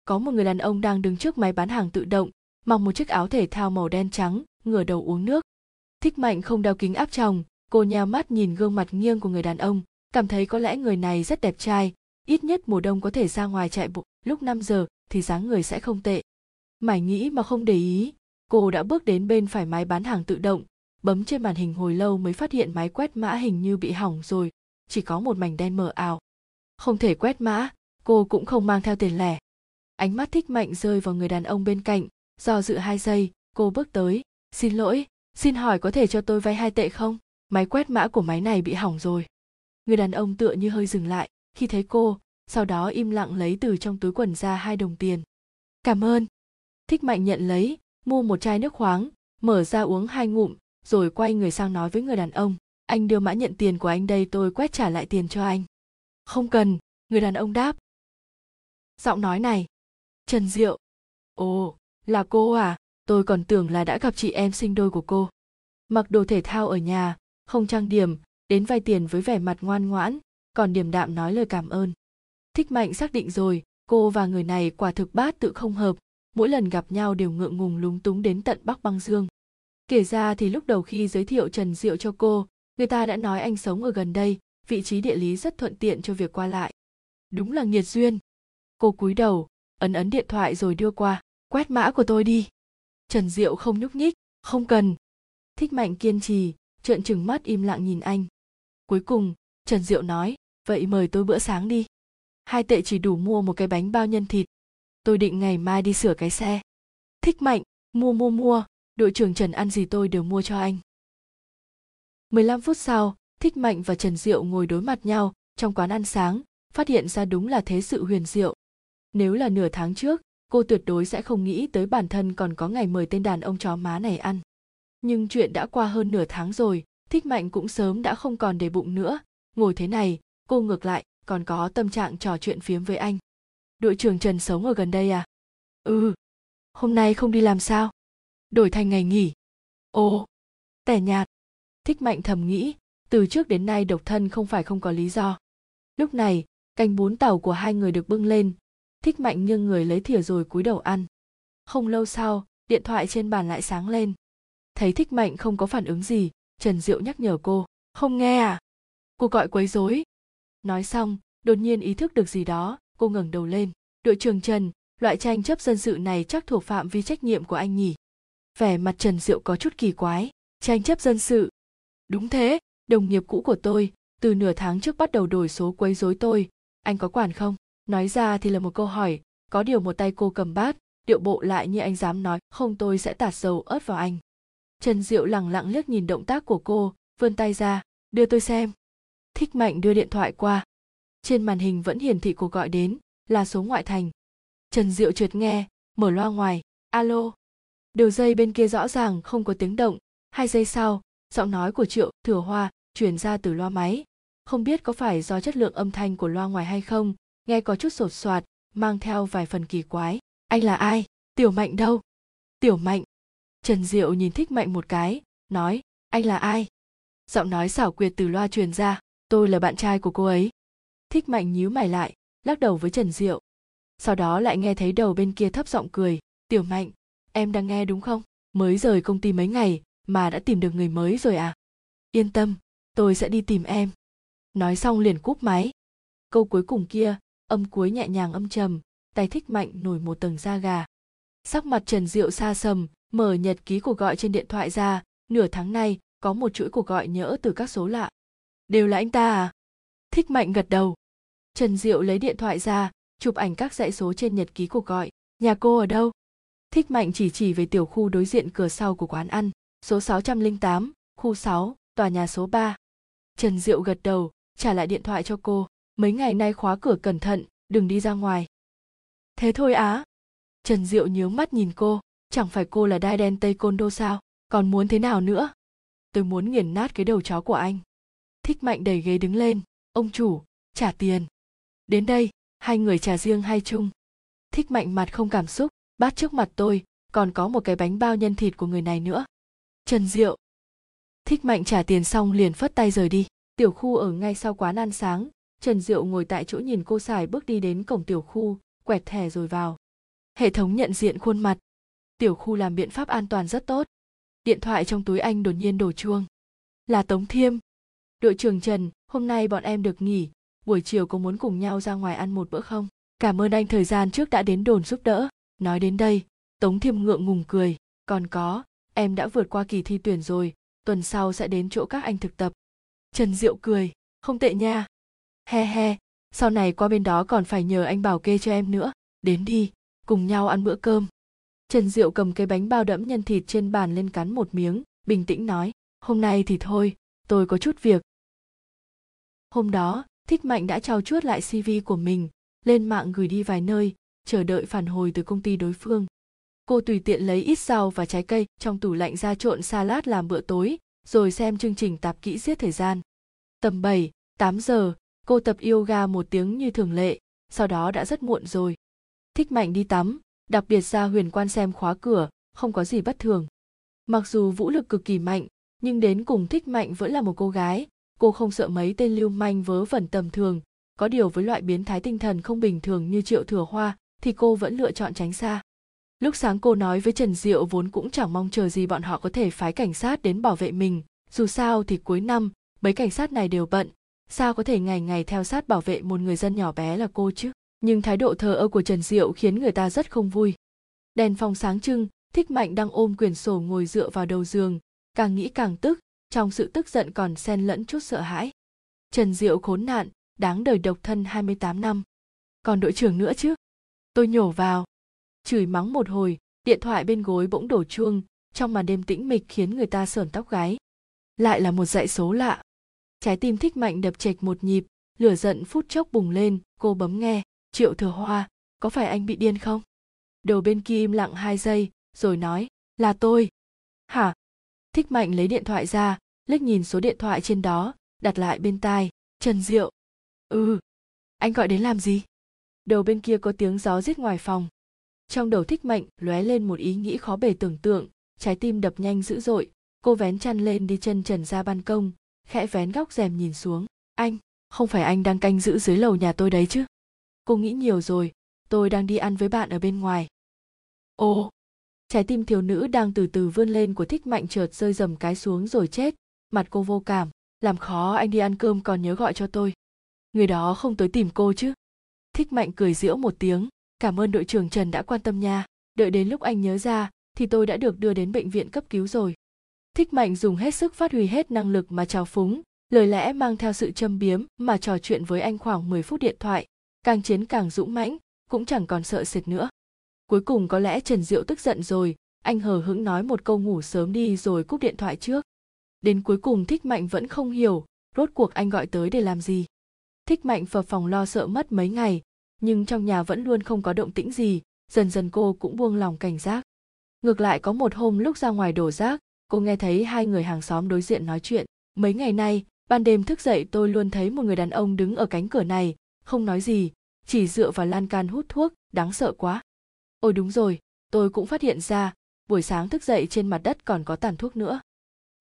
Có một người đàn ông đang đứng trước máy bán hàng tự động, mặc một chiếc áo thể thao màu đen trắng, ngửa đầu uống nước. Thích mạnh không đeo kính áp tròng, cô nheo mắt nhìn gương mặt nghiêng của người đàn ông, cảm thấy có lẽ người này rất đẹp trai ít nhất mùa đông có thể ra ngoài chạy bộ, lúc 5 giờ thì dáng người sẽ không tệ. Mải nghĩ mà không để ý, cô đã bước đến bên phải máy bán hàng tự động, bấm trên màn hình hồi lâu mới phát hiện máy quét mã hình như bị hỏng rồi, chỉ có một mảnh đen mờ ảo. Không thể quét mã, cô cũng không mang theo tiền lẻ. Ánh mắt thích mạnh rơi vào người đàn ông bên cạnh, do dự hai giây, cô bước tới. Xin lỗi, xin hỏi có thể cho tôi vay hai tệ không? Máy quét mã của máy này bị hỏng rồi. Người đàn ông tựa như hơi dừng lại khi thấy cô, sau đó im lặng lấy từ trong túi quần ra hai đồng tiền. Cảm ơn. Thích mạnh nhận lấy, mua một chai nước khoáng, mở ra uống hai ngụm, rồi quay người sang nói với người đàn ông, anh đưa mã nhận tiền của anh đây, tôi quét trả lại tiền cho anh. Không cần. Người đàn ông đáp. Giọng nói này. Trần diệu. Ồ, là cô à? Tôi còn tưởng là đã gặp chị em sinh đôi của cô. Mặc đồ thể thao ở nhà, không trang điểm, đến vay tiền với vẻ mặt ngoan ngoãn còn điềm đạm nói lời cảm ơn. Thích mạnh xác định rồi, cô và người này quả thực bát tự không hợp, mỗi lần gặp nhau đều ngượng ngùng lúng túng đến tận bắc băng dương. Kể ra thì lúc đầu khi giới thiệu trần diệu cho cô, người ta đã nói anh sống ở gần đây, vị trí địa lý rất thuận tiện cho việc qua lại. Đúng là nghiệt duyên. Cô cúi đầu, ấn ấn điện thoại rồi đưa qua, quét mã của tôi đi. Trần diệu không nhúc nhích, không cần. Thích mạnh kiên trì, trợn trừng mắt im lặng nhìn anh. Cuối cùng, trần diệu nói vậy mời tôi bữa sáng đi. Hai tệ chỉ đủ mua một cái bánh bao nhân thịt. Tôi định ngày mai đi sửa cái xe. Thích mạnh, mua mua mua. Đội trưởng trần ăn gì tôi đều mua cho anh. 15 phút sau, thích mạnh và trần diệu ngồi đối mặt nhau trong quán ăn sáng, phát hiện ra đúng là thế sự huyền diệu. Nếu là nửa tháng trước, cô tuyệt đối sẽ không nghĩ tới bản thân còn có ngày mời tên đàn ông chó má này ăn. Nhưng chuyện đã qua hơn nửa tháng rồi, thích mạnh cũng sớm đã không còn để bụng nữa. Ngồi thế này cô ngược lại, còn có tâm trạng trò chuyện phiếm với anh. Đội trưởng trần sống ở gần đây à? Ừ. Hôm nay không đi làm sao? Đổi thành ngày nghỉ. Ồ. Tẻ nhạt. Thích mạnh thầm nghĩ, từ trước đến nay độc thân không phải không có lý do. Lúc này canh bún tàu của hai người được bưng lên. Thích mạnh nghiêng người lấy thìa rồi cúi đầu ăn. Không lâu sau, điện thoại trên bàn lại sáng lên. Thấy thích mạnh không có phản ứng gì, trần diệu nhắc nhở cô, không nghe à? Cô gọi quấy rối nói xong, đột nhiên ý thức được gì đó, cô ngẩng đầu lên. Đội trưởng trần, loại tranh chấp dân sự này chắc thuộc phạm vi trách nhiệm của anh nhỉ? Vẻ mặt trần diệu có chút kỳ quái. Tranh chấp dân sự? Đúng thế, đồng nghiệp cũ của tôi, từ nửa tháng trước bắt đầu đổi số quấy rối tôi. Anh có quản không? Nói ra thì là một câu hỏi. Có điều một tay cô cầm bát, điệu bộ lại như anh dám nói, không tôi sẽ tạt dầu ớt vào anh. Trần diệu lẳng lặng liếc nhìn động tác của cô, vươn tay ra, đưa tôi xem thích mạnh đưa điện thoại qua. Trên màn hình vẫn hiển thị cuộc gọi đến là số ngoại thành. Trần diệu trượt nghe, mở loa ngoài. Alo. Đầu dây bên kia rõ ràng không có tiếng động. Hai giây sau, giọng nói của triệu thừa hoa truyền ra từ loa máy. Không biết có phải do chất lượng âm thanh của loa ngoài hay không, nghe có chút sột soạt, mang theo vài phần kỳ quái. Anh là ai? Tiểu mạnh đâu? Tiểu mạnh. Trần diệu nhìn thích mạnh một cái, nói, anh là ai? Giọng nói xảo quyệt từ loa truyền ra tôi là bạn trai của cô ấy. Thích mạnh nhíu mày lại, lắc đầu với trần diệu. Sau đó lại nghe thấy đầu bên kia thấp giọng cười. Tiểu mạnh, em đang nghe đúng không? Mới rời công ty mấy ngày mà đã tìm được người mới rồi à? Yên tâm, tôi sẽ đi tìm em. Nói xong liền cúp máy. Câu cuối cùng kia, âm cuối nhẹ nhàng âm trầm, tay thích mạnh nổi một tầng da gà. Sắc mặt trần diệu xa sầm, mở nhật ký cuộc gọi trên điện thoại ra. Nửa tháng nay, có một chuỗi cuộc gọi nhỡ từ các số lạ đều là anh ta à thích mạnh gật đầu trần diệu lấy điện thoại ra chụp ảnh các dãy số trên nhật ký cuộc gọi nhà cô ở đâu thích mạnh chỉ chỉ về tiểu khu đối diện cửa sau của quán ăn số 608, khu 6, tòa nhà số 3. Trần Diệu gật đầu, trả lại điện thoại cho cô. Mấy ngày nay khóa cửa cẩn thận, đừng đi ra ngoài. Thế thôi á. Trần Diệu nhướng mắt nhìn cô, chẳng phải cô là đai đen Tây Côn Đô sao, còn muốn thế nào nữa? Tôi muốn nghiền nát cái đầu chó của anh. Thích mạnh đẩy ghế đứng lên, ông chủ, trả tiền. Đến đây, hai người trả riêng hay chung. Thích mạnh mặt không cảm xúc, bát trước mặt tôi, còn có một cái bánh bao nhân thịt của người này nữa. Trần Diệu. Thích mạnh trả tiền xong liền phất tay rời đi. Tiểu khu ở ngay sau quán ăn sáng, Trần Diệu ngồi tại chỗ nhìn cô xài bước đi đến cổng tiểu khu, quẹt thẻ rồi vào. Hệ thống nhận diện khuôn mặt. Tiểu khu làm biện pháp an toàn rất tốt. Điện thoại trong túi anh đột nhiên đổ chuông. Là Tống Thiêm. Đội trưởng Trần, hôm nay bọn em được nghỉ, buổi chiều có muốn cùng nhau ra ngoài ăn một bữa không? Cảm ơn anh thời gian trước đã đến đồn giúp đỡ. Nói đến đây, Tống Thiêm ngượng ngùng cười. Còn có, em đã vượt qua kỳ thi tuyển rồi, tuần sau sẽ đến chỗ các anh thực tập. Trần Diệu cười, không tệ nha. He he, sau này qua bên đó còn phải nhờ anh bảo kê cho em nữa. Đến đi, cùng nhau ăn bữa cơm. Trần Diệu cầm cái bánh bao đẫm nhân thịt trên bàn lên cắn một miếng, bình tĩnh nói, hôm nay thì thôi, tôi có chút việc. Hôm đó, Thích Mạnh đã trao chuốt lại CV của mình, lên mạng gửi đi vài nơi, chờ đợi phản hồi từ công ty đối phương. Cô tùy tiện lấy ít rau và trái cây trong tủ lạnh ra trộn salad làm bữa tối, rồi xem chương trình tạp kỹ giết thời gian. Tầm 7, 8 giờ, cô tập yoga một tiếng như thường lệ, sau đó đã rất muộn rồi. Thích Mạnh đi tắm, đặc biệt ra huyền quan xem khóa cửa, không có gì bất thường. Mặc dù vũ lực cực kỳ mạnh, nhưng đến cùng Thích Mạnh vẫn là một cô gái, cô không sợ mấy tên lưu manh vớ vẩn tầm thường, có điều với loại biến thái tinh thần không bình thường như Triệu Thừa Hoa thì cô vẫn lựa chọn tránh xa. Lúc sáng cô nói với Trần Diệu vốn cũng chẳng mong chờ gì bọn họ có thể phái cảnh sát đến bảo vệ mình, dù sao thì cuối năm, mấy cảnh sát này đều bận, sao có thể ngày ngày theo sát bảo vệ một người dân nhỏ bé là cô chứ? Nhưng thái độ thờ ơ của Trần Diệu khiến người ta rất không vui. Đèn phòng sáng trưng, Thích Mạnh đang ôm quyển sổ ngồi dựa vào đầu giường, càng nghĩ càng tức, trong sự tức giận còn xen lẫn chút sợ hãi. Trần Diệu khốn nạn, đáng đời độc thân 28 năm. Còn đội trưởng nữa chứ? Tôi nhổ vào. Chửi mắng một hồi, điện thoại bên gối bỗng đổ chuông, trong màn đêm tĩnh mịch khiến người ta sởn tóc gáy. Lại là một dãy số lạ. Trái tim thích mạnh đập chệch một nhịp, lửa giận phút chốc bùng lên, cô bấm nghe, triệu thừa hoa, có phải anh bị điên không? Đầu bên kia im lặng hai giây, rồi nói, là tôi. Hả? Thích mạnh lấy điện thoại ra, liếc nhìn số điện thoại trên đó, đặt lại bên tai, Trần Diệu. Ừ, anh gọi đến làm gì? Đầu bên kia có tiếng gió rít ngoài phòng. Trong đầu thích mạnh lóe lên một ý nghĩ khó bề tưởng tượng, trái tim đập nhanh dữ dội, cô vén chăn lên đi chân trần ra ban công, khẽ vén góc rèm nhìn xuống. Anh, không phải anh đang canh giữ dưới lầu nhà tôi đấy chứ? Cô nghĩ nhiều rồi, tôi đang đi ăn với bạn ở bên ngoài. Ồ, trái tim thiếu nữ đang từ từ vươn lên của thích mạnh chợt rơi dầm cái xuống rồi chết, mặt cô vô cảm, làm khó anh đi ăn cơm còn nhớ gọi cho tôi. Người đó không tới tìm cô chứ? Thích mạnh cười giễu một tiếng, cảm ơn đội trưởng trần đã quan tâm nha. Đợi đến lúc anh nhớ ra thì tôi đã được đưa đến bệnh viện cấp cứu rồi. Thích mạnh dùng hết sức phát huy hết năng lực mà trào phúng lời lẽ mang theo sự châm biếm mà trò chuyện với anh khoảng 10 phút điện thoại. Càng chiến càng dũng mãnh cũng chẳng còn sợ sệt nữa. Cuối cùng có lẽ trần diệu tức giận rồi anh hờ hững nói một câu ngủ sớm đi rồi cúp điện thoại trước đến cuối cùng thích mạnh vẫn không hiểu, rốt cuộc anh gọi tới để làm gì. Thích mạnh phập phòng lo sợ mất mấy ngày, nhưng trong nhà vẫn luôn không có động tĩnh gì, dần dần cô cũng buông lòng cảnh giác. Ngược lại có một hôm lúc ra ngoài đổ rác, cô nghe thấy hai người hàng xóm đối diện nói chuyện. Mấy ngày nay, ban đêm thức dậy tôi luôn thấy một người đàn ông đứng ở cánh cửa này, không nói gì, chỉ dựa vào lan can hút thuốc, đáng sợ quá. Ôi đúng rồi, tôi cũng phát hiện ra, buổi sáng thức dậy trên mặt đất còn có tàn thuốc nữa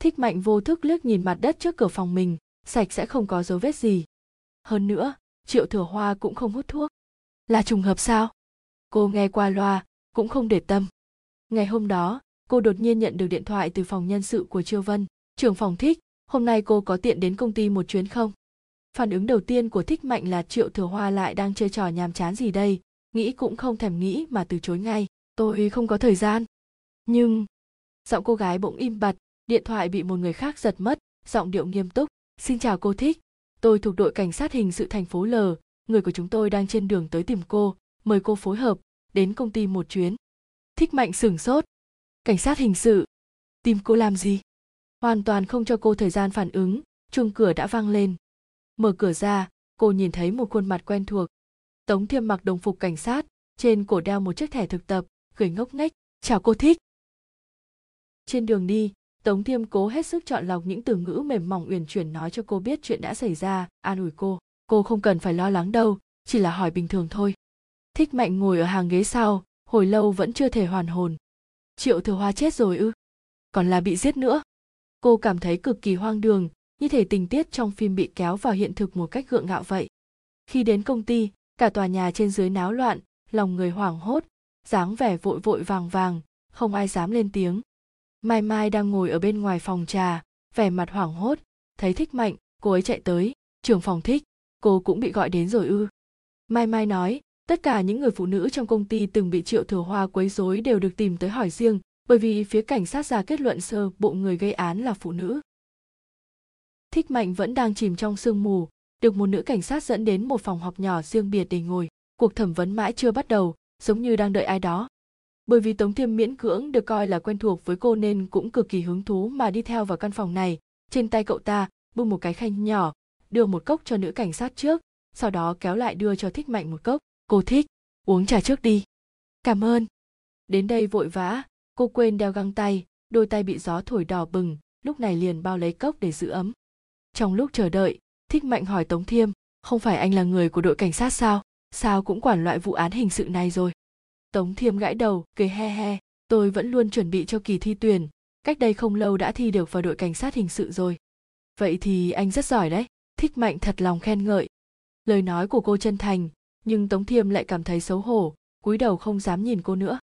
thích mạnh vô thức liếc nhìn mặt đất trước cửa phòng mình sạch sẽ không có dấu vết gì hơn nữa triệu thừa hoa cũng không hút thuốc là trùng hợp sao cô nghe qua loa cũng không để tâm ngày hôm đó cô đột nhiên nhận được điện thoại từ phòng nhân sự của Triều Vân. Trưởng phòng thích, hôm nay cô có tiện đến công ty một chuyến không? Phản ứng đầu tiên của thích mạnh là Triệu Thừa Hoa lại đang chơi trò nhàm chán gì đây, nghĩ cũng không thèm nghĩ mà từ chối ngay. Tôi không có thời gian. Nhưng... Giọng cô gái bỗng im bặt, điện thoại bị một người khác giật mất, giọng điệu nghiêm túc. Xin chào cô thích, tôi thuộc đội cảnh sát hình sự thành phố L, người của chúng tôi đang trên đường tới tìm cô, mời cô phối hợp, đến công ty một chuyến. Thích mạnh sửng sốt, cảnh sát hình sự tìm cô làm gì? Hoàn toàn không cho cô thời gian phản ứng chuông cửa đã vang lên. Mở cửa ra cô nhìn thấy một khuôn mặt quen thuộc. Tống thiêm mặc đồng phục cảnh sát trên cổ đeo một chiếc thẻ thực tập cười ngốc nghếch. Chào cô thích. Trên đường đi tống thiêm cố hết sức chọn lọc những từ ngữ mềm mỏng uyển chuyển nói cho cô biết chuyện đã xảy ra. An ủi cô. Cô không cần phải lo lắng đâu, chỉ là hỏi bình thường thôi. Thích mạnh ngồi ở hàng ghế sau, hồi lâu vẫn chưa thể hoàn hồn. Triệu thừa hoa chết rồi ư? Còn là bị giết nữa? Cô cảm thấy cực kỳ hoang đường, như thể tình tiết trong phim bị kéo vào hiện thực một cách gượng gạo vậy. Khi đến công ty, cả tòa nhà trên dưới náo loạn, lòng người hoảng hốt, dáng vẻ vội vội vàng vàng, không ai dám lên tiếng mai mai đang ngồi ở bên ngoài phòng trà, vẻ mặt hoảng hốt, thấy thích mạnh, cô ấy chạy tới, trưởng phòng thích, cô cũng bị gọi đến rồi ư? Mai mai nói, tất cả những người phụ nữ trong công ty từng bị triệu thừa hoa quấy rối đều được tìm tới hỏi riêng, bởi vì phía cảnh sát ra kết luận sơ bộ người gây án là phụ nữ. Thích mạnh vẫn đang chìm trong sương mù, được một nữ cảnh sát dẫn đến một phòng họp nhỏ riêng biệt để ngồi. Cuộc thẩm vấn mãi chưa bắt đầu, giống như đang đợi ai đó bởi vì tống thiêm miễn cưỡng được coi là quen thuộc với cô nên cũng cực kỳ hứng thú mà đi theo vào căn phòng này. Trên tay cậu ta, bưng một cái khay nhỏ, đưa một cốc cho nữ cảnh sát trước, sau đó kéo lại đưa cho thích mạnh một cốc. Cô thích, uống trà trước đi. Cảm ơn. Đến đây vội vã, cô quên đeo găng tay, đôi tay bị gió thổi đỏ bừng, lúc này liền bao lấy cốc để giữ ấm. Trong lúc chờ đợi, thích mạnh hỏi tống thiêm, không phải anh là người của đội cảnh sát sao? Sao cũng quản loại vụ án hình sự này rồi? Tống thiêm gãi đầu, cười he he, tôi vẫn luôn chuẩn bị cho kỳ thi tuyển. Cách đây không lâu đã thi được vào đội cảnh sát hình sự rồi. Vậy thì anh rất giỏi đấy, thích mạnh thật lòng khen ngợi. Lời nói của cô chân thành, nhưng tống thiêm lại cảm thấy xấu hổ, cúi đầu không dám nhìn cô nữa.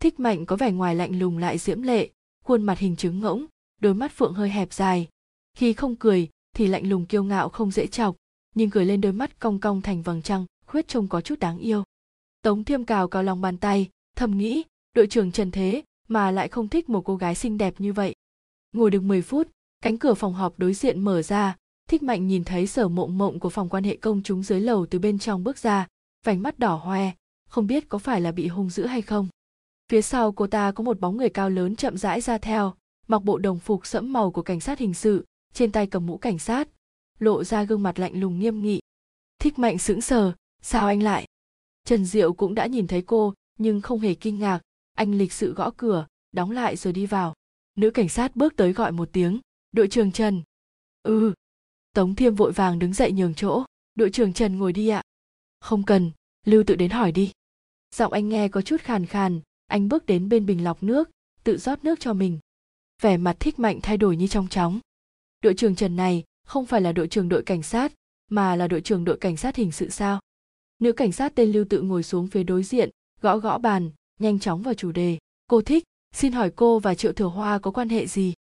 Thích mạnh có vẻ ngoài lạnh lùng lại diễm lệ, khuôn mặt hình trứng ngỗng, đôi mắt phượng hơi hẹp dài. Khi không cười, thì lạnh lùng kiêu ngạo không dễ chọc, nhưng cười lên đôi mắt cong cong thành vầng trăng, khuyết trông có chút đáng yêu tống thiêm cào cào lòng bàn tay, thầm nghĩ, đội trưởng trần thế mà lại không thích một cô gái xinh đẹp như vậy. Ngồi được 10 phút, cánh cửa phòng họp đối diện mở ra, thích mạnh nhìn thấy sở mộng mộng của phòng quan hệ công chúng dưới lầu từ bên trong bước ra, vành mắt đỏ hoe, không biết có phải là bị hung dữ hay không. Phía sau cô ta có một bóng người cao lớn chậm rãi ra theo, mặc bộ đồng phục sẫm màu của cảnh sát hình sự, trên tay cầm mũ cảnh sát, lộ ra gương mặt lạnh lùng nghiêm nghị. Thích mạnh sững sờ, sao anh lại trần diệu cũng đã nhìn thấy cô, nhưng không hề kinh ngạc. Anh lịch sự gõ cửa, đóng lại rồi đi vào. Nữ cảnh sát bước tới gọi một tiếng, đội trưởng trần. Ừ. Tống thiêm vội vàng đứng dậy nhường chỗ. Đội trưởng trần ngồi đi ạ. Không cần, lưu tự đến hỏi đi. Giọng anh nghe có chút khàn khàn, anh bước đến bên bình lọc nước, tự rót nước cho mình. Vẻ mặt thích mạnh thay đổi như trong chóng. Đội trưởng trần này không phải là đội trưởng đội cảnh sát, mà là đội trưởng đội cảnh sát hình sự sao? Nữ cảnh sát tên lưu tự ngồi xuống phía đối diện, gõ gõ bàn, nhanh chóng vào chủ đề. Cô thích, xin hỏi cô và triệu thừa hoa có quan hệ gì?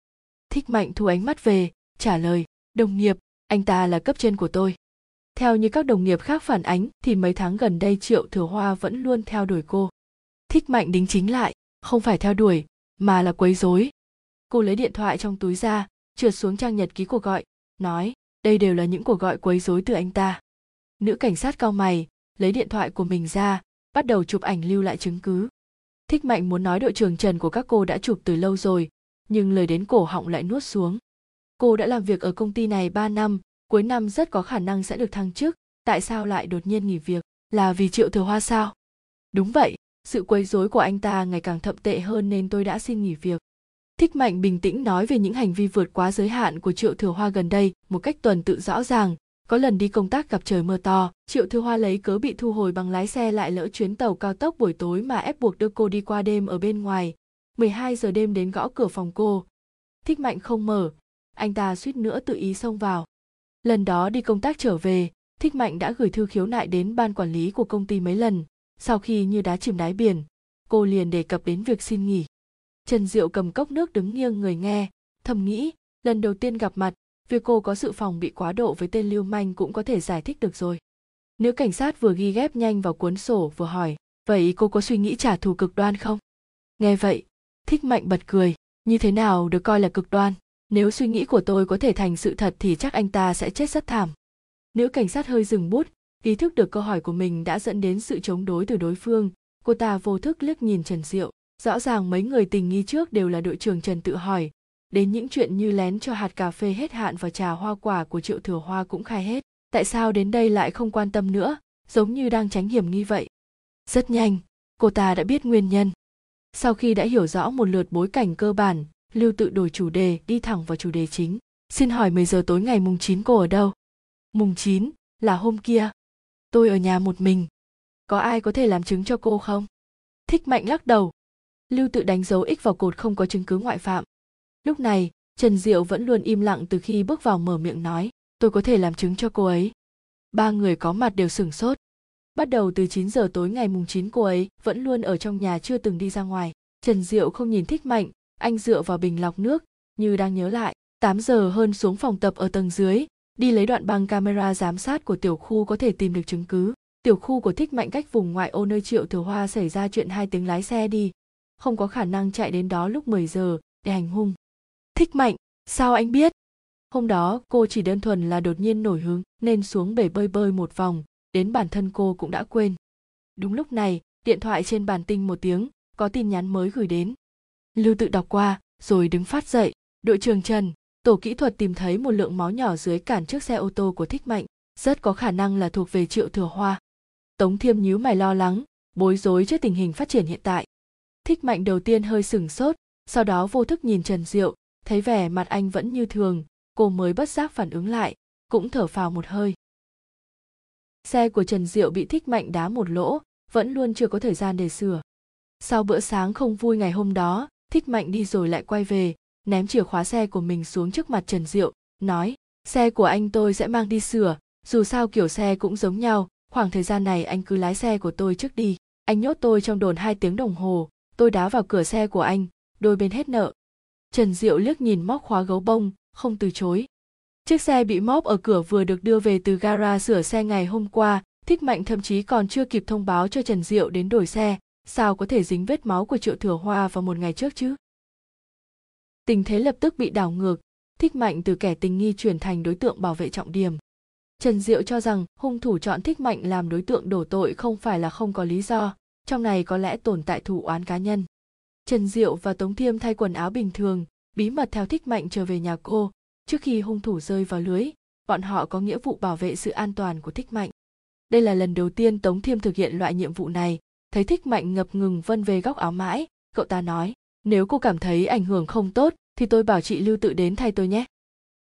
Thích mạnh thu ánh mắt về, trả lời, đồng nghiệp, anh ta là cấp trên của tôi. Theo như các đồng nghiệp khác phản ánh, thì mấy tháng gần đây triệu thừa hoa vẫn luôn theo đuổi cô. Thích mạnh đính chính lại, không phải theo đuổi, mà là quấy rối. Cô lấy điện thoại trong túi ra, trượt xuống trang nhật ký cuộc gọi, nói, đây đều là những cuộc gọi quấy rối từ anh ta. Nữ cảnh sát cao mày lấy điện thoại của mình ra, bắt đầu chụp ảnh lưu lại chứng cứ. Thích mạnh muốn nói đội trưởng trần của các cô đã chụp từ lâu rồi, nhưng lời đến cổ họng lại nuốt xuống. Cô đã làm việc ở công ty này 3 năm, cuối năm rất có khả năng sẽ được thăng chức, tại sao lại đột nhiên nghỉ việc? Là vì triệu thừa hoa sao? Đúng vậy, sự quấy rối của anh ta ngày càng thậm tệ hơn nên tôi đã xin nghỉ việc. Thích mạnh bình tĩnh nói về những hành vi vượt quá giới hạn của triệu thừa hoa gần đây một cách tuần tự rõ ràng có lần đi công tác gặp trời mưa to, triệu thư hoa lấy cớ bị thu hồi bằng lái xe lại lỡ chuyến tàu cao tốc buổi tối mà ép buộc đưa cô đi qua đêm ở bên ngoài. 12 giờ đêm đến gõ cửa phòng cô. Thích mạnh không mở. Anh ta suýt nữa tự ý xông vào. Lần đó đi công tác trở về, thích mạnh đã gửi thư khiếu nại đến ban quản lý của công ty mấy lần. Sau khi như đá chìm đáy biển, cô liền đề cập đến việc xin nghỉ. Trần diệu cầm cốc nước đứng nghiêng người nghe, thầm nghĩ, lần đầu tiên gặp mặt việc cô có sự phòng bị quá độ với tên lưu manh cũng có thể giải thích được rồi. Nữ cảnh sát vừa ghi ghép nhanh vào cuốn sổ vừa hỏi, vậy cô có suy nghĩ trả thù cực đoan không? Nghe vậy, thích mạnh bật cười, như thế nào được coi là cực đoan? Nếu suy nghĩ của tôi có thể thành sự thật thì chắc anh ta sẽ chết rất thảm. Nữ cảnh sát hơi dừng bút, ý thức được câu hỏi của mình đã dẫn đến sự chống đối từ đối phương. Cô ta vô thức liếc nhìn trần diệu, rõ ràng mấy người tình nghi trước đều là đội trưởng trần tự hỏi đến những chuyện như lén cho hạt cà phê hết hạn và trà hoa quả của triệu thừa hoa cũng khai hết. Tại sao đến đây lại không quan tâm nữa? Giống như đang tránh hiểm nghi vậy. Rất nhanh, cô ta đã biết nguyên nhân. Sau khi đã hiểu rõ một lượt bối cảnh cơ bản, lưu tự đổi chủ đề, đi thẳng vào chủ đề chính. Xin hỏi 10 giờ tối ngày mùng 9 cô ở đâu? Mùng 9 là hôm kia. Tôi ở nhà một mình. Có ai có thể làm chứng cho cô không? Thích mạnh lắc đầu. Lưu tự đánh dấu x vào cột không có chứng cứ ngoại phạm lúc này, trần diệu vẫn luôn im lặng từ khi bước vào mở miệng nói, tôi có thể làm chứng cho cô ấy. Ba người có mặt đều sửng sốt. Bắt đầu từ 9 giờ tối ngày mùng 9 cô ấy vẫn luôn ở trong nhà chưa từng đi ra ngoài. Trần diệu không nhìn thích mạnh, anh dựa vào bình lọc nước, như đang nhớ lại 8 giờ hơn xuống phòng tập ở tầng dưới, đi lấy đoạn băng camera giám sát của tiểu khu có thể tìm được chứng cứ. Tiểu khu của thích mạnh cách vùng ngoại ô nơi triệu thừa hoa xảy ra chuyện hai tiếng lái xe đi. Không có khả năng chạy đến đó lúc 10 giờ, để hành hung thích mạnh, sao anh biết? Hôm đó, cô chỉ đơn thuần là đột nhiên nổi hứng, nên xuống bể bơi bơi một vòng, đến bản thân cô cũng đã quên. Đúng lúc này, điện thoại trên bàn tinh một tiếng, có tin nhắn mới gửi đến. Lưu tự đọc qua, rồi đứng phát dậy. Đội trưởng trần, tổ kỹ thuật tìm thấy một lượng máu nhỏ dưới cản trước xe ô tô của thích mạnh, rất có khả năng là thuộc về triệu thừa hoa. Tống thiêm nhíu mày lo lắng, bối rối trước tình hình phát triển hiện tại. Thích mạnh đầu tiên hơi sửng sốt, sau đó vô thức nhìn trần diệu thấy vẻ mặt anh vẫn như thường, cô mới bất giác phản ứng lại, cũng thở phào một hơi. Xe của trần diệu bị thích mạnh đá một lỗ, vẫn luôn chưa có thời gian để sửa. Sau bữa sáng không vui ngày hôm đó, thích mạnh đi rồi lại quay về, ném chìa khóa xe của mình xuống trước mặt trần diệu, nói, xe của anh tôi sẽ mang đi sửa, dù sao kiểu xe cũng giống nhau, khoảng thời gian này anh cứ lái xe của tôi trước đi, anh nhốt tôi trong đồn hai tiếng đồng hồ, tôi đá vào cửa xe của anh, đôi bên hết nợ trần diệu liếc nhìn móc khóa gấu bông, không từ chối. Chiếc xe bị móp ở cửa vừa được đưa về từ gara sửa xe ngày hôm qua, thích mạnh thậm chí còn chưa kịp thông báo cho trần diệu đến đổi xe. Sao có thể dính vết máu của triệu thừa hoa vào một ngày trước chứ? Tình thế lập tức bị đảo ngược. Thích mạnh từ kẻ tình nghi chuyển thành đối tượng bảo vệ trọng điểm. Trần diệu cho rằng hung thủ chọn thích mạnh làm đối tượng đổ tội không phải là không có lý do. Trong này có lẽ tồn tại thủ oán cá nhân trần diệu và tống thiêm thay quần áo bình thường, bí mật theo thích mạnh trở về nhà cô. Trước khi hung thủ rơi vào lưới, bọn họ có nghĩa vụ bảo vệ sự an toàn của thích mạnh. Đây là lần đầu tiên tống thiêm thực hiện loại nhiệm vụ này. Thấy thích mạnh ngập ngừng vân về góc áo mãi, cậu ta nói, nếu cô cảm thấy ảnh hưởng không tốt, thì tôi bảo chị lưu tự đến thay tôi nhé.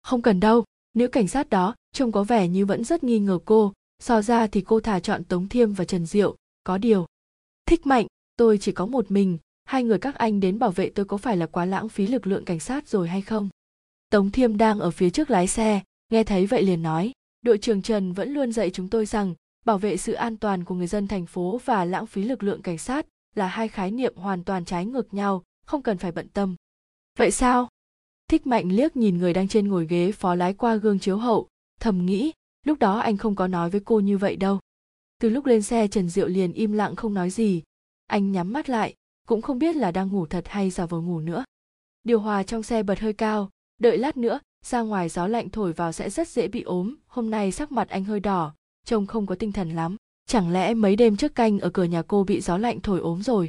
Không cần đâu. Nữ cảnh sát đó, trông có vẻ như vẫn rất nghi ngờ cô. So ra thì cô thà chọn tống thiêm và trần diệu. Có điều, thích mạnh, tôi chỉ có một mình hai người các anh đến bảo vệ tôi có phải là quá lãng phí lực lượng cảnh sát rồi hay không? Tống thiêm đang ở phía trước lái xe, nghe thấy vậy liền nói, đội trưởng trần vẫn luôn dạy chúng tôi rằng bảo vệ sự an toàn của người dân thành phố và lãng phí lực lượng cảnh sát là hai khái niệm hoàn toàn trái ngược nhau, không cần phải bận tâm. Vậy sao? Thích mạnh liếc nhìn người đang trên ngồi ghế phó lái qua gương chiếu hậu, thầm nghĩ, lúc đó anh không có nói với cô như vậy đâu. Từ lúc lên xe trần diệu liền im lặng không nói gì. Anh nhắm mắt lại cũng không biết là đang ngủ thật hay giả vờ ngủ nữa. Điều hòa trong xe bật hơi cao, đợi lát nữa, ra ngoài gió lạnh thổi vào sẽ rất dễ bị ốm. Hôm nay sắc mặt anh hơi đỏ, trông không có tinh thần lắm. Chẳng lẽ mấy đêm trước canh ở cửa nhà cô bị gió lạnh thổi ốm rồi?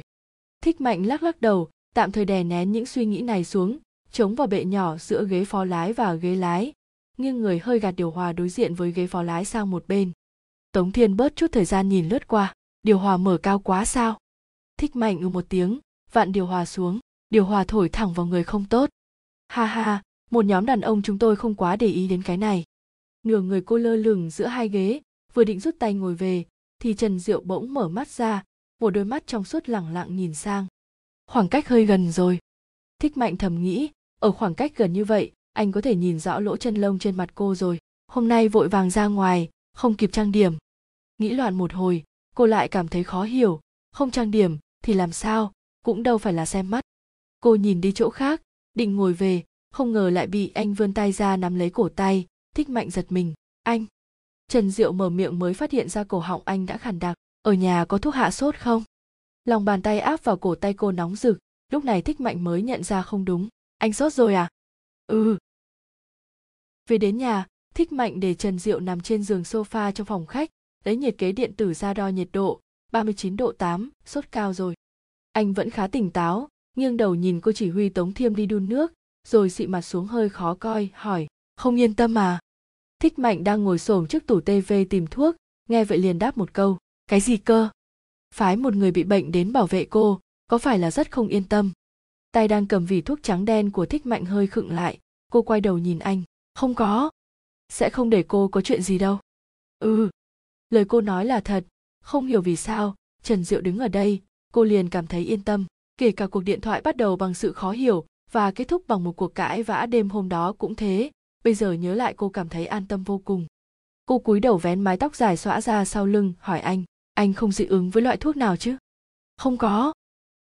Thích mạnh lắc lắc đầu, tạm thời đè nén những suy nghĩ này xuống, chống vào bệ nhỏ giữa ghế phó lái và ghế lái. Nghiêng người hơi gạt điều hòa đối diện với ghế phó lái sang một bên. Tống thiên bớt chút thời gian nhìn lướt qua, điều hòa mở cao quá sao? Thích mạnh ư một tiếng vặn điều hòa xuống, điều hòa thổi thẳng vào người không tốt. Ha ha một nhóm đàn ông chúng tôi không quá để ý đến cái này. Nửa người cô lơ lửng giữa hai ghế, vừa định rút tay ngồi về, thì trần diệu bỗng mở mắt ra, một đôi mắt trong suốt lẳng lặng nhìn sang. Khoảng cách hơi gần rồi. Thích mạnh thầm nghĩ, ở khoảng cách gần như vậy, anh có thể nhìn rõ lỗ chân lông trên mặt cô rồi. Hôm nay vội vàng ra ngoài, không kịp trang điểm. Nghĩ loạn một hồi, cô lại cảm thấy khó hiểu. Không trang điểm thì làm sao? Cũng đâu phải là xem mắt. Cô nhìn đi chỗ khác, định ngồi về, không ngờ lại bị anh vươn tay ra nắm lấy cổ tay, thích mạnh giật mình. Anh! Trần diệu mở miệng mới phát hiện ra cổ họng anh đã khàn đặc. Ở nhà có thuốc hạ sốt không? Lòng bàn tay áp vào cổ tay cô nóng rực, lúc này thích mạnh mới nhận ra không đúng. Anh sốt rồi à? Ừ. Về đến nhà, thích mạnh để trần diệu nằm trên giường sofa trong phòng khách, lấy nhiệt kế điện tử ra đo nhiệt độ 39 độ 8, sốt cao rồi. Anh vẫn khá tỉnh táo, nghiêng đầu nhìn cô chỉ huy Tống Thiêm đi đun nước, rồi xị mặt xuống hơi khó coi, hỏi, không yên tâm à? Thích Mạnh đang ngồi xổm trước tủ TV tìm thuốc, nghe vậy liền đáp một câu, cái gì cơ? Phái một người bị bệnh đến bảo vệ cô, có phải là rất không yên tâm? Tay đang cầm vỉ thuốc trắng đen của Thích Mạnh hơi khựng lại, cô quay đầu nhìn anh, không có. Sẽ không để cô có chuyện gì đâu. Ừ, lời cô nói là thật, không hiểu vì sao trần diệu đứng ở đây cô liền cảm thấy yên tâm kể cả cuộc điện thoại bắt đầu bằng sự khó hiểu và kết thúc bằng một cuộc cãi vã đêm hôm đó cũng thế. Bây giờ nhớ lại cô cảm thấy an tâm vô cùng. Cô cúi đầu vén mái tóc dài xõa ra sau lưng hỏi anh anh không dị ứng với loại thuốc nào chứ? Không có.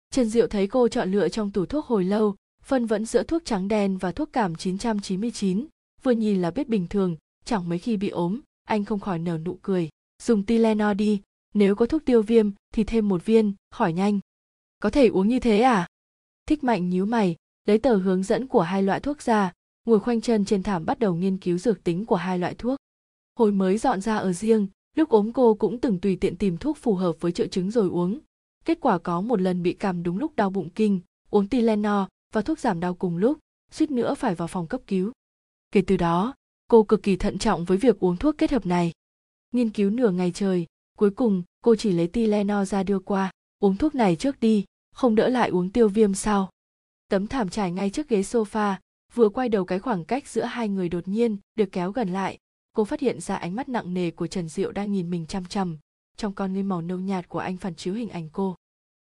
Trần diệu thấy cô chọn lựa trong tủ thuốc hồi lâu phân vẫn giữa thuốc trắng đen và thuốc cảm 999, vừa nhìn là biết bình thường, chẳng mấy khi bị ốm, anh không khỏi nở nụ cười. Dùng Tylenol đi, nếu có thuốc tiêu viêm thì thêm một viên, khỏi nhanh. Có thể uống như thế à? Thích mạnh nhíu mày, lấy tờ hướng dẫn của hai loại thuốc ra, ngồi khoanh chân trên thảm bắt đầu nghiên cứu dược tính của hai loại thuốc. Hồi mới dọn ra ở riêng, lúc ốm cô cũng từng tùy tiện tìm thuốc phù hợp với triệu chứng rồi uống. Kết quả có một lần bị cảm đúng lúc đau bụng kinh, uống Tylenol và thuốc giảm đau cùng lúc, suýt nữa phải vào phòng cấp cứu. Kể từ đó, cô cực kỳ thận trọng với việc uống thuốc kết hợp này. Nghiên cứu nửa ngày trời cuối cùng, cô chỉ lấy Tylenol ra đưa qua, uống thuốc này trước đi, không đỡ lại uống tiêu viêm sau. Tấm thảm trải ngay trước ghế sofa, vừa quay đầu cái khoảng cách giữa hai người đột nhiên được kéo gần lại, cô phát hiện ra ánh mắt nặng nề của trần diệu đang nhìn mình chăm chăm, trong con ngươi màu nâu nhạt của anh phản chiếu hình ảnh cô.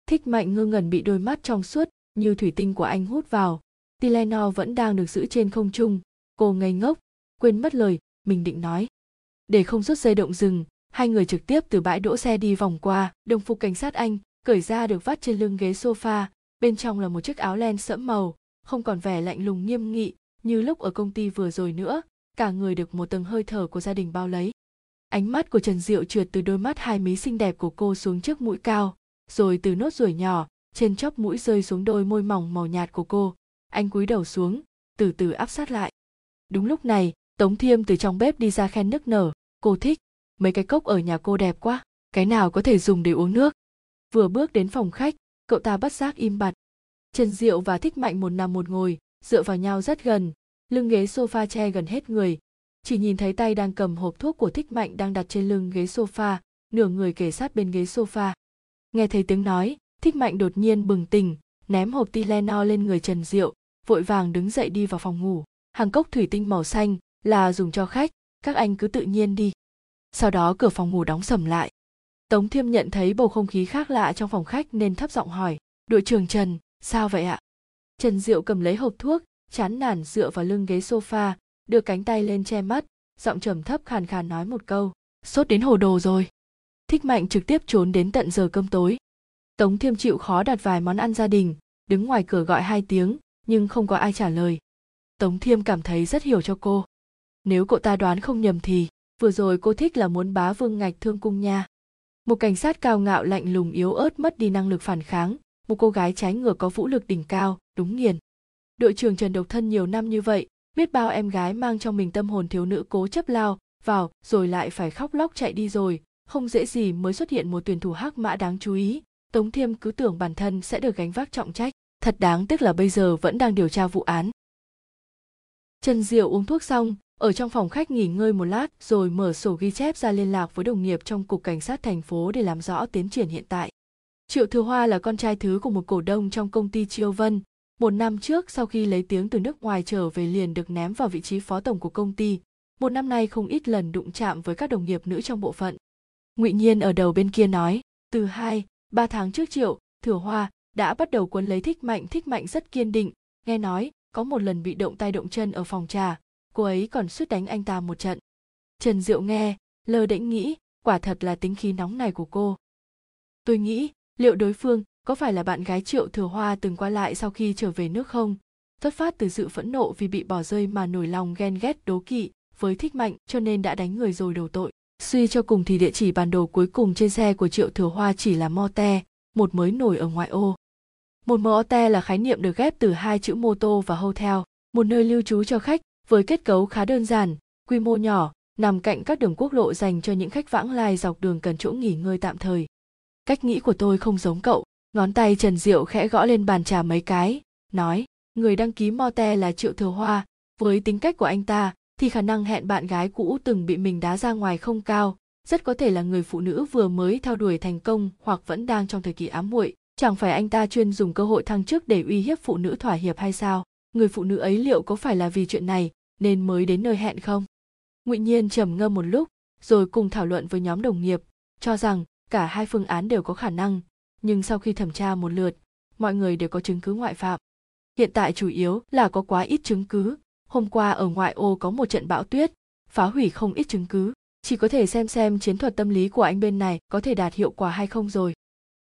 Thích mạnh ngơ ngẩn bị đôi mắt trong suốt, như thủy tinh của anh hút vào. Tylenol vẫn đang được giữ trên không trung. Cô ngây ngốc, quên mất lời mình định nói. Để không rút dây động rừng hai người trực tiếp từ bãi đỗ xe đi vòng qua, đồng phục cảnh sát anh cởi ra được vắt trên lưng ghế sofa, bên trong là một chiếc áo len sẫm màu, không còn vẻ lạnh lùng nghiêm nghị như lúc ở công ty vừa rồi nữa, cả người được một tầng hơi thở của gia đình bao lấy. Ánh mắt của trần diệu trượt từ đôi mắt hai mí xinh đẹp của cô xuống trước mũi cao, rồi từ nốt ruồi nhỏ trên chóp mũi rơi xuống đôi môi mỏng màu nhạt của cô. Anh cúi đầu xuống, từ từ áp sát lại. Đúng lúc này, tống thiêm từ trong bếp đi ra khen nức nở. Cô thích mấy cái cốc ở nhà cô đẹp quá, cái nào có thể dùng để uống nước? Vừa bước đến phòng khách, cậu ta bất giác im bặt. Trần diệu và thích mạnh một nằm một ngồi, dựa vào nhau rất gần, lưng ghế sofa che gần hết người. Chỉ nhìn thấy tay đang cầm hộp thuốc của thích mạnh đang đặt trên lưng ghế sofa, nửa người kề sát bên ghế sofa. Nghe thấy tiếng nói, thích mạnh đột nhiên bừng tỉnh, ném hộp Tylenol lên người trần diệu, vội vàng đứng dậy đi vào phòng ngủ. Hàng cốc thủy tinh màu xanh là dùng cho khách, các anh cứ tự nhiên đi sau đó cửa phòng ngủ đóng sầm lại. Tống thiêm nhận thấy bầu không khí khác lạ trong phòng khách nên thấp giọng hỏi, đội trưởng trần, sao vậy ạ? Trần diệu cầm lấy hộp thuốc, chán nản dựa vào lưng ghế sofa, đưa cánh tay lên che mắt, giọng trầm thấp khàn khàn nói một câu, sốt đến hồ đồ rồi. Thích mạnh trực tiếp trốn đến tận giờ cơm tối. Tống thiêm chịu khó đặt vài món ăn gia đình, đứng ngoài cửa gọi hai tiếng, nhưng không có ai trả lời. Tống thiêm cảm thấy rất hiểu cho cô. Nếu cậu ta đoán không nhầm thì vừa rồi cô thích là muốn bá vương ngạch thương cung nha. Một cảnh sát cao ngạo lạnh lùng yếu ớt mất đi năng lực phản kháng. Một cô gái trái ngược có vũ lực đỉnh cao, đúng nghiền. Đội trưởng trần độc thân nhiều năm như vậy, biết bao em gái mang trong mình tâm hồn thiếu nữ cố chấp lao vào, rồi lại phải khóc lóc chạy đi rồi. Không dễ gì mới xuất hiện một tuyển thủ hắc mã đáng chú ý. Tống thiêm cứ tưởng bản thân sẽ được gánh vác trọng trách. Thật đáng tiếc là bây giờ vẫn đang điều tra vụ án. Trần diệu uống thuốc xong ở trong phòng khách nghỉ ngơi một lát, rồi mở sổ ghi chép ra liên lạc với đồng nghiệp trong cục cảnh sát thành phố để làm rõ tiến triển hiện tại. Triệu thừa hoa là con trai thứ của một cổ đông trong công ty triều vân. Một năm trước, sau khi lấy tiếng từ nước ngoài trở về liền được ném vào vị trí phó tổng của công ty, một năm nay không ít lần đụng chạm với các đồng nghiệp nữ trong bộ phận. Ngụy nhiên ở đầu bên kia nói, từ hai, ba tháng trước triệu thừa hoa đã bắt đầu quấn lấy thích mạnh thích mạnh rất kiên định, nghe nói có một lần bị động tay động chân ở phòng trà cô ấy còn suýt đánh anh ta một trận. Trần diệu nghe, lơ đễnh nghĩ, quả thật là tính khí nóng này của cô. Tôi nghĩ, liệu đối phương có phải là bạn gái triệu thừa hoa từng qua lại sau khi trở về nước không? Xuất phát từ sự phẫn nộ vì bị bỏ rơi mà nổi lòng ghen ghét, đố kỵ, với thích mạnh cho nên đã đánh người rồi đầu tội. Suy cho cùng thì địa chỉ bản đồ cuối cùng trên xe của triệu thừa hoa chỉ là mote một mới nổi ở ngoại ô. Một mote là khái niệm được ghép từ hai chữ mô tô và hotel, một nơi lưu trú cho khách với kết cấu khá đơn giản, quy mô nhỏ, nằm cạnh các đường quốc lộ dành cho những khách vãng lai dọc đường cần chỗ nghỉ ngơi tạm thời. Cách nghĩ của tôi không giống cậu, ngón tay trần diệu khẽ gõ lên bàn trà mấy cái, nói, người đăng ký mote là triệu thừa hoa, với tính cách của anh ta, thì khả năng hẹn bạn gái cũ từng bị mình đá ra ngoài không cao, rất có thể là người phụ nữ vừa mới theo đuổi thành công hoặc vẫn đang trong thời kỳ ám muội. Chẳng phải anh ta chuyên dùng cơ hội thăng chức để uy hiếp phụ nữ thỏa hiệp hay sao? Người phụ nữ ấy liệu có phải là vì chuyện này nên mới đến nơi hẹn không? Ngụy nhiên trầm ngâm một lúc, rồi cùng thảo luận với nhóm đồng nghiệp, cho rằng cả hai phương án đều có khả năng, nhưng sau khi thẩm tra một lượt, mọi người đều có chứng cứ ngoại phạm. Hiện tại chủ yếu là có quá ít chứng cứ, hôm qua ở ngoại ô có một trận bão tuyết, phá hủy không ít chứng cứ, chỉ có thể xem xem chiến thuật tâm lý của anh bên này có thể đạt hiệu quả hay không rồi.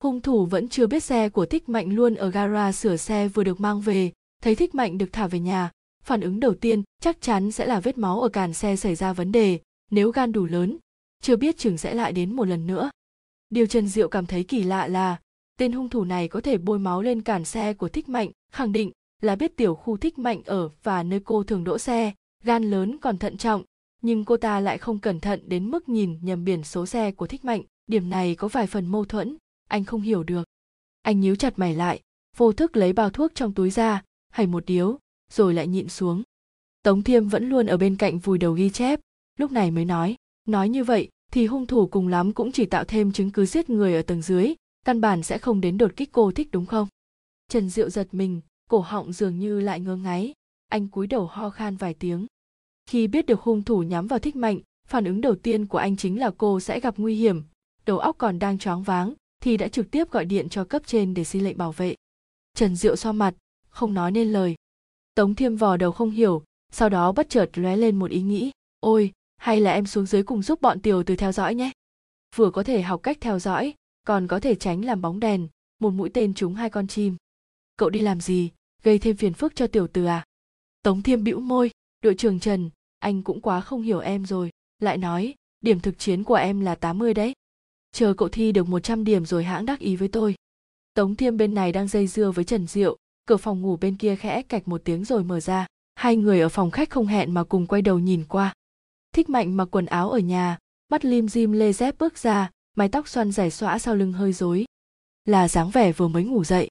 Hung thủ vẫn chưa biết xe của thích mạnh luôn ở gara sửa xe vừa được mang về, thấy thích mạnh được thả về nhà phản ứng đầu tiên, chắc chắn sẽ là vết máu ở càn xe xảy ra vấn đề, nếu gan đủ lớn. Chưa biết chừng sẽ lại đến một lần nữa. Điều trần diệu cảm thấy kỳ lạ là, tên hung thủ này có thể bôi máu lên cản xe của thích mạnh, khẳng định là biết tiểu khu thích mạnh ở và nơi cô thường đỗ xe, gan lớn còn thận trọng, nhưng cô ta lại không cẩn thận đến mức nhìn nhầm biển số xe của thích mạnh. Điểm này có vài phần mâu thuẫn, anh không hiểu được. Anh nhíu chặt mày lại, vô thức lấy bao thuốc trong túi ra hay một điếu rồi lại nhịn xuống. Tống thiêm vẫn luôn ở bên cạnh vùi đầu ghi chép. Lúc này mới nói nói như vậy thì hung thủ cùng lắm cũng chỉ tạo thêm chứng cứ giết người ở tầng dưới, căn bản sẽ không đến đột kích cô thích đúng không? Trần diệu giật mình, cổ họng dường như lại ngơ ngáy. Anh cúi đầu ho khan vài tiếng. Khi biết được hung thủ nhắm vào thích mạnh, phản ứng đầu tiên của anh chính là cô sẽ gặp nguy hiểm. Đầu óc còn đang choáng váng thì đã trực tiếp gọi điện cho cấp trên để xin lệnh bảo vệ. Trần diệu so mặt, không nói nên lời tống thiêm vò đầu không hiểu, sau đó bất chợt lóe lên một ý nghĩ, ôi, hay là em xuống dưới cùng giúp bọn tiểu từ theo dõi nhé. Vừa có thể học cách theo dõi, còn có thể tránh làm bóng đèn, một mũi tên trúng hai con chim. Cậu đi làm gì? Gây thêm phiền phức cho tiểu từ à? Tống thiêm bĩu môi, đội trưởng trần, anh cũng quá không hiểu em rồi, lại nói, điểm thực chiến của em là 80 đấy. Chờ cậu thi được 100 điểm rồi hãng đắc ý với tôi. Tống thiêm bên này đang dây dưa với trần diệu cửa phòng ngủ bên kia khẽ cạch một tiếng rồi mở ra. Hai người ở phòng khách không hẹn mà cùng quay đầu nhìn qua. Thích mạnh mặc quần áo ở nhà, mắt lim dim lê dép bước ra, mái tóc xoăn dài xõa sau lưng hơi rối. Là dáng vẻ vừa mới ngủ dậy.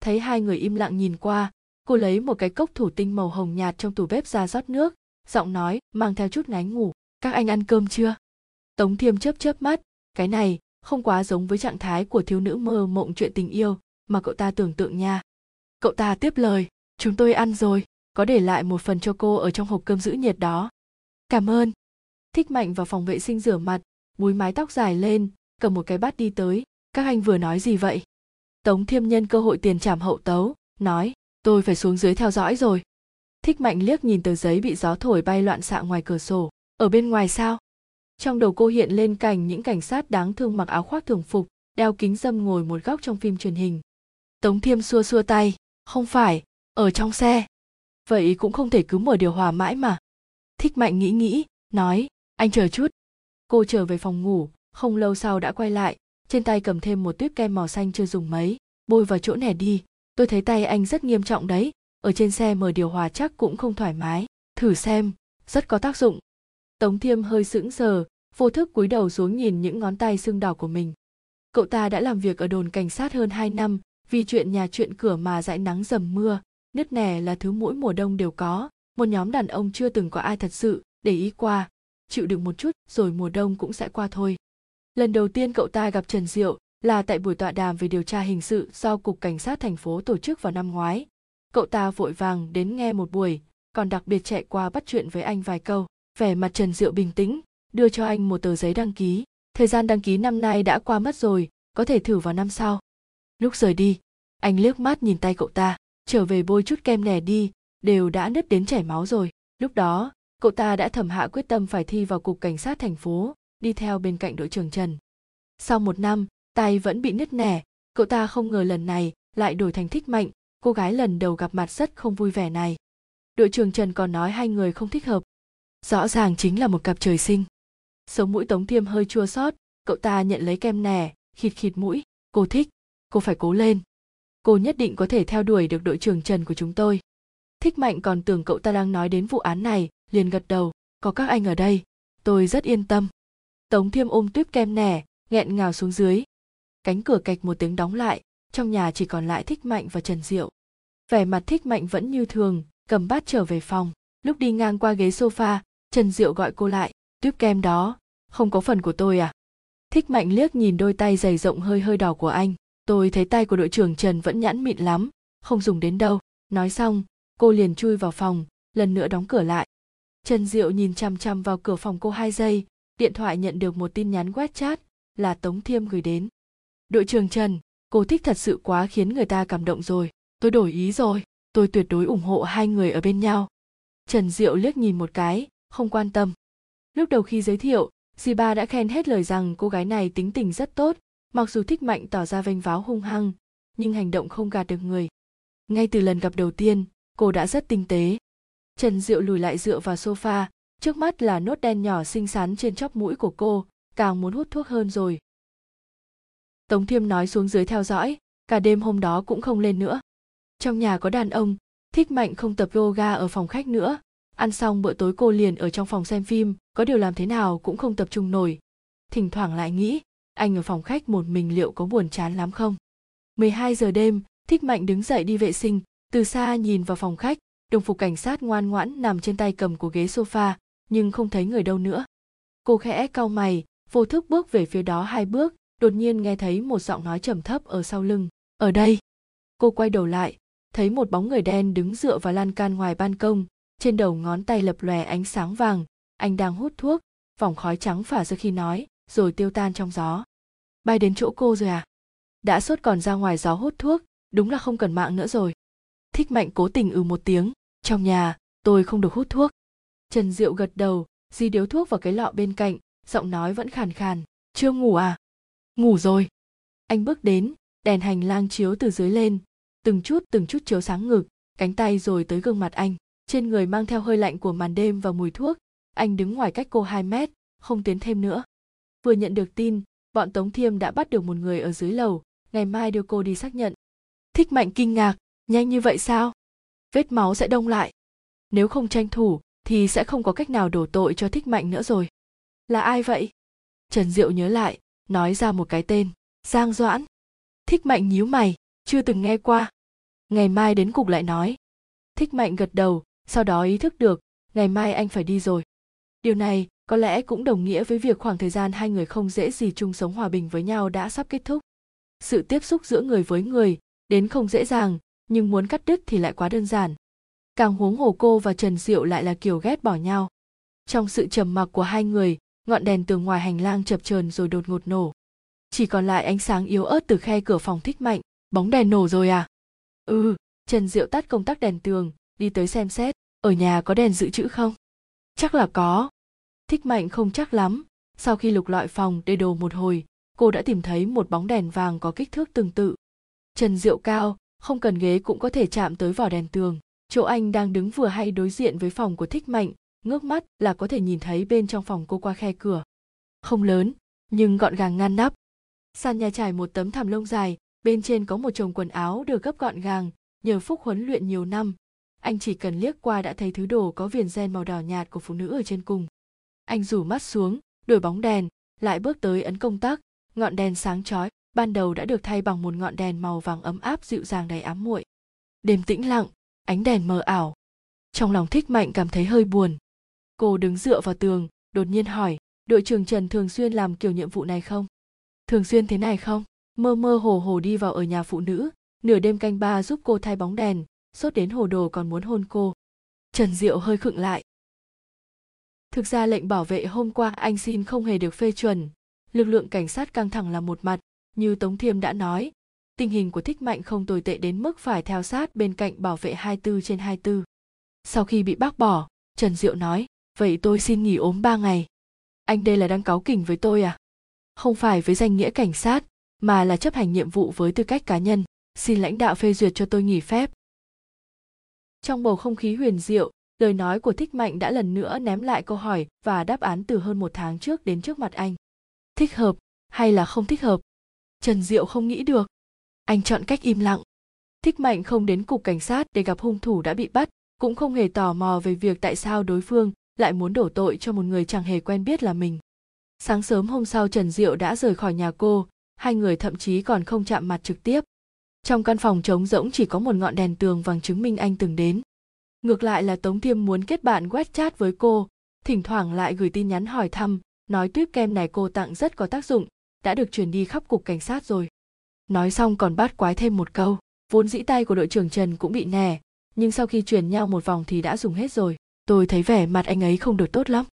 Thấy hai người im lặng nhìn qua, cô lấy một cái cốc thủ tinh màu hồng nhạt trong tủ bếp ra rót nước, giọng nói, mang theo chút ngáy ngủ. Các anh ăn cơm chưa? Tống thiêm chớp chớp mắt, cái này không quá giống với trạng thái của thiếu nữ mơ mộng chuyện tình yêu mà cậu ta tưởng tượng nha cậu ta tiếp lời, chúng tôi ăn rồi, có để lại một phần cho cô ở trong hộp cơm giữ nhiệt đó. Cảm ơn. Thích mạnh vào phòng vệ sinh rửa mặt búi mái tóc dài lên, cầm một cái bát đi tới. Các anh vừa nói gì vậy? Tống thiêm nhân cơ hội tiền trảm hậu tấu, nói, tôi phải xuống dưới theo dõi rồi. Thích mạnh liếc nhìn tờ giấy bị gió thổi bay loạn xạ ngoài cửa sổ. Ở bên ngoài sao? Trong đầu cô hiện lên cảnh những cảnh sát đáng thương mặc áo khoác thường phục, đeo kính dâm ngồi một góc trong phim truyền hình. Tống thiêm xua xua tay không phải, ở trong xe. Vậy cũng không thể cứ mở điều hòa mãi mà. Thích mạnh nghĩ nghĩ, nói, anh chờ chút. Cô trở về phòng ngủ, không lâu sau đã quay lại, trên tay cầm thêm một tuyếp kem màu xanh chưa dùng mấy, bôi vào chỗ nẻ đi. Tôi thấy tay anh rất nghiêm trọng đấy, ở trên xe mở điều hòa chắc cũng không thoải mái. Thử xem, rất có tác dụng. Tống thiêm hơi sững sờ, vô thức cúi đầu xuống nhìn những ngón tay sưng đỏ của mình. Cậu ta đã làm việc ở đồn cảnh sát hơn 2 năm vì chuyện nhà chuyện cửa mà dãi nắng dầm mưa, nứt nẻ là thứ mỗi mùa đông đều có. Một nhóm đàn ông chưa từng có ai thật sự, để ý qua. Chịu đựng một chút, rồi mùa đông cũng sẽ qua thôi. Lần đầu tiên cậu ta gặp trần diệu là tại buổi tọa đàm về điều tra hình sự do cục cảnh sát thành phố tổ chức vào năm ngoái. Cậu ta vội vàng đến nghe một buổi, còn đặc biệt chạy qua bắt chuyện với anh vài câu. Vẻ mặt trần diệu bình tĩnh, đưa cho anh một tờ giấy đăng ký. Thời gian đăng ký năm nay đã qua mất rồi, có thể thử vào năm sau lúc rời đi, anh liếc mắt nhìn tay cậu ta, trở về bôi chút kem nẻ đi, đều đã nứt đến chảy máu rồi. Lúc đó, cậu ta đã thầm hạ quyết tâm phải thi vào cục cảnh sát thành phố, đi theo bên cạnh đội trưởng trần. Sau một năm, tay vẫn bị nứt nẻ, cậu ta không ngờ lần này lại đổi thành thích mạnh, cô gái lần đầu gặp mặt rất không vui vẻ này. Đội trưởng trần còn nói hai người không thích hợp. Rõ ràng chính là một cặp trời sinh. Sống mũi tống thiêm hơi chua xót, cậu ta nhận lấy kem nẻ khịt khịt mũi, cô thích cô phải cố lên. Cô nhất định có thể theo đuổi được đội trưởng trần của chúng tôi. Thích mạnh còn tưởng cậu ta đang nói đến vụ án này, liền gật đầu, có các anh ở đây, tôi rất yên tâm. Tống thiêm ôm tuyếp kem nẻ nghẹn ngào xuống dưới. Cánh cửa cạch một tiếng đóng lại, trong nhà chỉ còn lại thích mạnh và trần diệu. Vẻ mặt thích mạnh vẫn như thường, cầm bát trở về phòng. Lúc đi ngang qua ghế sofa, trần diệu gọi cô lại, tuyếp kem đó, không có phần của tôi à? Thích mạnh liếc nhìn đôi tay dày rộng hơi hơi đỏ của anh tôi thấy tay của đội trưởng trần vẫn nhẵn mịn lắm, không dùng đến đâu. Nói xong, cô liền chui vào phòng, lần nữa đóng cửa lại. Trần diệu nhìn chằm chằm vào cửa phòng cô hai giây, điện thoại nhận được một tin nhắn quét chat, là tống thiêm gửi đến. Đội trưởng trần, cô thích thật sự quá khiến người ta cảm động rồi. Tôi đổi ý rồi, tôi tuyệt đối ủng hộ hai người ở bên nhau. Trần diệu liếc nhìn một cái, không quan tâm. Lúc đầu khi giới thiệu dì ba đã khen hết lời rằng cô gái này tính tình rất tốt mặc dù thích mạnh tỏ ra vênh váo hung hăng, nhưng hành động không gạt được người. Ngay từ lần gặp đầu tiên, cô đã rất tinh tế. Trần diệu lùi lại dựa vào sofa, trước mắt là nốt đen nhỏ xinh xắn trên chóp mũi của cô, càng muốn hút thuốc hơn rồi. Tống thiêm nói xuống dưới theo dõi, cả đêm hôm đó cũng không lên nữa. Trong nhà có đàn ông, thích mạnh không tập yoga ở phòng khách nữa. Ăn xong bữa tối cô liền ở trong phòng xem phim, có điều làm thế nào cũng không tập trung nổi. Thỉnh thoảng lại nghĩ anh ở phòng khách một mình liệu có buồn chán lắm không? 12 giờ đêm, thích mạnh đứng dậy đi vệ sinh, từ xa nhìn vào phòng khách, đồng phục cảnh sát ngoan ngoãn nằm trên tay cầm của ghế sofa, nhưng không thấy người đâu nữa. Cô khẽ cau mày, vô thức bước về phía đó hai bước, đột nhiên nghe thấy một giọng nói trầm thấp ở sau lưng, ở đây. Cô quay đầu lại, thấy một bóng người đen đứng dựa vào lan can ngoài ban công, trên đầu ngón tay lập lòe ánh sáng vàng, anh đang hút thuốc, vòng khói trắng phả ra khi nói, rồi tiêu tan trong gió bay đến chỗ cô rồi à? Đã sốt còn ra ngoài gió hút thuốc, đúng là không cần mạng nữa rồi. Thích mạnh cố tình ừ một tiếng, trong nhà, tôi không được hút thuốc. Trần diệu gật đầu, di điếu thuốc vào cái lọ bên cạnh, giọng nói vẫn khàn khàn, chưa ngủ à? Ngủ rồi. Anh bước đến, đèn hành lang chiếu từ dưới lên, từng chút từng chút chiếu sáng ngực, cánh tay rồi tới gương mặt anh. Trên người mang theo hơi lạnh của màn đêm và mùi thuốc, anh đứng ngoài cách cô 2 mét, không tiến thêm nữa. Vừa nhận được tin bọn tống thiêm đã bắt được một người ở dưới lầu. Ngày mai đưa cô đi xác nhận. Thích mạnh kinh ngạc, nhanh như vậy sao? Vết máu sẽ đông lại. Nếu không tranh thủ, thì sẽ không có cách nào đổ tội cho thích mạnh nữa rồi. Là ai vậy? Trần diệu nhớ lại, nói ra một cái tên. Giang doãn. Thích mạnh nhíu mày, chưa từng nghe qua. Ngày mai đến cục lại nói. Thích mạnh gật đầu, sau đó ý thức được, ngày mai anh phải đi rồi. Điều này có lẽ cũng đồng nghĩa với việc khoảng thời gian hai người không dễ gì chung sống hòa bình với nhau đã sắp kết thúc. Sự tiếp xúc giữa người với người, đến không dễ dàng, nhưng muốn cắt đứt thì lại quá đơn giản. Càng huống hồ cô và trần diệu lại là kiểu ghét bỏ nhau. Trong sự trầm mặc của hai người, ngọn đèn từ ngoài hành lang chập chờn rồi đột ngột nổ. Chỉ còn lại ánh sáng yếu ớt từ khe cửa phòng thích mạnh, bóng đèn nổ rồi à? Ừ trần diệu tắt công tắc đèn tường, đi tới xem xét, ở nhà có đèn dự trữ không? Chắc là có thích mạnh không chắc lắm. Sau khi lục lọi phòng để đồ một hồi, cô đã tìm thấy một bóng đèn vàng có kích thước tương tự. Trần diệu cao, không cần ghế cũng có thể chạm tới vỏ đèn tường. Chỗ anh đang đứng vừa hay đối diện với phòng của thích mạnh, ngước mắt là có thể nhìn thấy bên trong phòng cô qua khe cửa. Không lớn, nhưng gọn gàng ngăn nắp. Sàn nhà trải một tấm thảm lông dài, bên trên có một chồng quần áo được gấp gọn gàng, nhờ phúc huấn luyện nhiều năm. Anh chỉ cần liếc qua đã thấy thứ đồ có viền ren màu đỏ nhạt của phụ nữ ở trên cùng anh rủ mắt xuống, đổi bóng đèn, lại bước tới ấn công tắc. Ngọn đèn sáng chói, ban đầu đã được thay bằng một ngọn đèn màu vàng ấm áp dịu dàng đầy ám muội. Đêm tĩnh lặng, ánh đèn mờ ảo. Trong lòng thích mạnh cảm thấy hơi buồn. Cô đứng dựa vào tường, đột nhiên hỏi, đội trưởng trần thường xuyên làm kiểu nhiệm vụ này không? Thường xuyên thế này không? Mơ mơ hồ hồ đi vào ở nhà phụ nữ. Nửa đêm canh ba giúp cô thay bóng đèn, sốt đến hồ đồ còn muốn hôn cô. Trần diệu hơi khựng lại thực ra lệnh bảo vệ hôm qua anh xin không hề được phê chuẩn lực lượng cảnh sát căng thẳng là một mặt như tống thiêm đã nói tình hình của thích mạnh không tồi tệ đến mức phải theo sát bên cạnh bảo vệ 24 trên 24. Sau khi bị bác bỏ, Trần Diệu nói, vậy tôi xin nghỉ ốm 3 ngày. Anh đây là đang cáu kỉnh với tôi à? Không phải với danh nghĩa cảnh sát, mà là chấp hành nhiệm vụ với tư cách cá nhân. Xin lãnh đạo phê duyệt cho tôi nghỉ phép. Trong bầu không khí huyền diệu, lời nói của Thích Mạnh đã lần nữa ném lại câu hỏi và đáp án từ hơn một tháng trước đến trước mặt anh. Thích hợp hay là không thích hợp? Trần Diệu không nghĩ được. Anh chọn cách im lặng. Thích Mạnh không đến cục cảnh sát để gặp hung thủ đã bị bắt, cũng không hề tò mò về việc tại sao đối phương lại muốn đổ tội cho một người chẳng hề quen biết là mình. Sáng sớm hôm sau Trần Diệu đã rời khỏi nhà cô, hai người thậm chí còn không chạm mặt trực tiếp. Trong căn phòng trống rỗng chỉ có một ngọn đèn tường vàng chứng minh anh từng đến. Ngược lại là Tống Thiêm muốn kết bạn web chat với cô, thỉnh thoảng lại gửi tin nhắn hỏi thăm, nói tuyết kem này cô tặng rất có tác dụng, đã được chuyển đi khắp cục cảnh sát rồi. Nói xong còn bắt quái thêm một câu, vốn dĩ tay của đội trưởng Trần cũng bị nè, nhưng sau khi truyền nhau một vòng thì đã dùng hết rồi. Tôi thấy vẻ mặt anh ấy không được tốt lắm.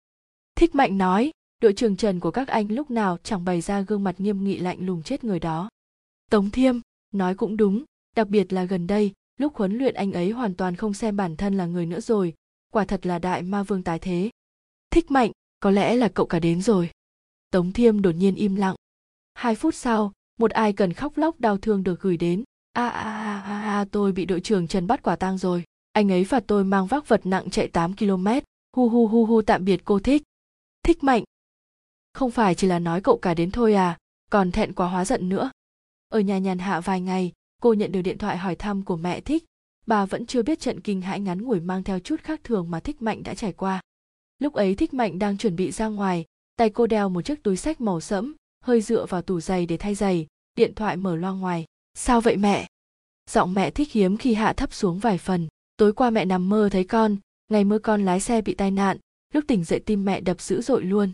Thích Mạnh nói, đội trưởng Trần của các anh lúc nào chẳng bày ra gương mặt nghiêm nghị lạnh lùng chết người đó. Tống Thiêm, nói cũng đúng, đặc biệt là gần đây, lúc huấn luyện anh ấy hoàn toàn không xem bản thân là người nữa rồi, quả thật là đại ma vương tái thế. Thích Mạnh, có lẽ là cậu cả đến rồi. Tống Thiêm đột nhiên im lặng. Hai phút sau, một ai cần khóc lóc đau thương được gửi đến. A a a a tôi bị đội trưởng Trần bắt quả tang rồi. Anh ấy phạt tôi mang vác vật nặng chạy 8 km. Hu hu hu hu tạm biệt cô thích. Thích Mạnh. Không phải chỉ là nói cậu cả đến thôi à, còn thẹn quá hóa giận nữa. Ở nhà nhàn hạ vài ngày, cô nhận được điện thoại hỏi thăm của mẹ thích. Bà vẫn chưa biết trận kinh hãi ngắn ngủi mang theo chút khác thường mà Thích Mạnh đã trải qua. Lúc ấy Thích Mạnh đang chuẩn bị ra ngoài, tay cô đeo một chiếc túi sách màu sẫm, hơi dựa vào tủ giày để thay giày, điện thoại mở loa ngoài. Sao vậy mẹ? Giọng mẹ thích hiếm khi hạ thấp xuống vài phần. Tối qua mẹ nằm mơ thấy con, ngày mơ con lái xe bị tai nạn, lúc tỉnh dậy tim mẹ đập dữ dội luôn.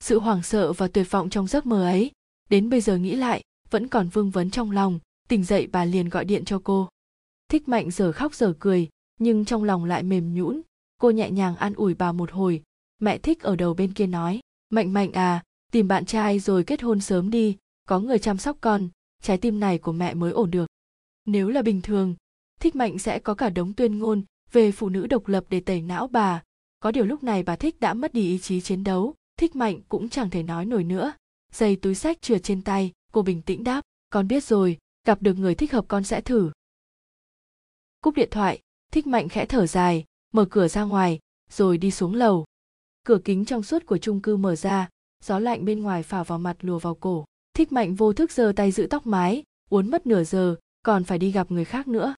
Sự hoảng sợ và tuyệt vọng trong giấc mơ ấy, đến bây giờ nghĩ lại, vẫn còn vương vấn trong lòng, tỉnh dậy bà liền gọi điện cho cô. Thích mạnh giờ khóc giờ cười, nhưng trong lòng lại mềm nhũn, cô nhẹ nhàng an ủi bà một hồi, mẹ thích ở đầu bên kia nói, mạnh mạnh à, tìm bạn trai rồi kết hôn sớm đi có người chăm sóc con trái tim này của mẹ mới ổn được. Nếu là bình thường thích mạnh sẽ có cả đống tuyên ngôn về phụ nữ độc lập để tẩy não bà. Có điều lúc này bà thích đã mất đi ý chí chiến đấu thích mạnh cũng chẳng thể nói nổi nữa. Giày túi sách trượt trên tay cô bình tĩnh đáp con biết rồi gặp được người thích hợp con sẽ thử. Cúp điện thoại, thích mạnh khẽ thở dài, mở cửa ra ngoài, rồi đi xuống lầu. Cửa kính trong suốt của chung cư mở ra, gió lạnh bên ngoài phả vào mặt lùa vào cổ. Thích mạnh vô thức giơ tay giữ tóc mái, uốn mất nửa giờ, còn phải đi gặp người khác nữa.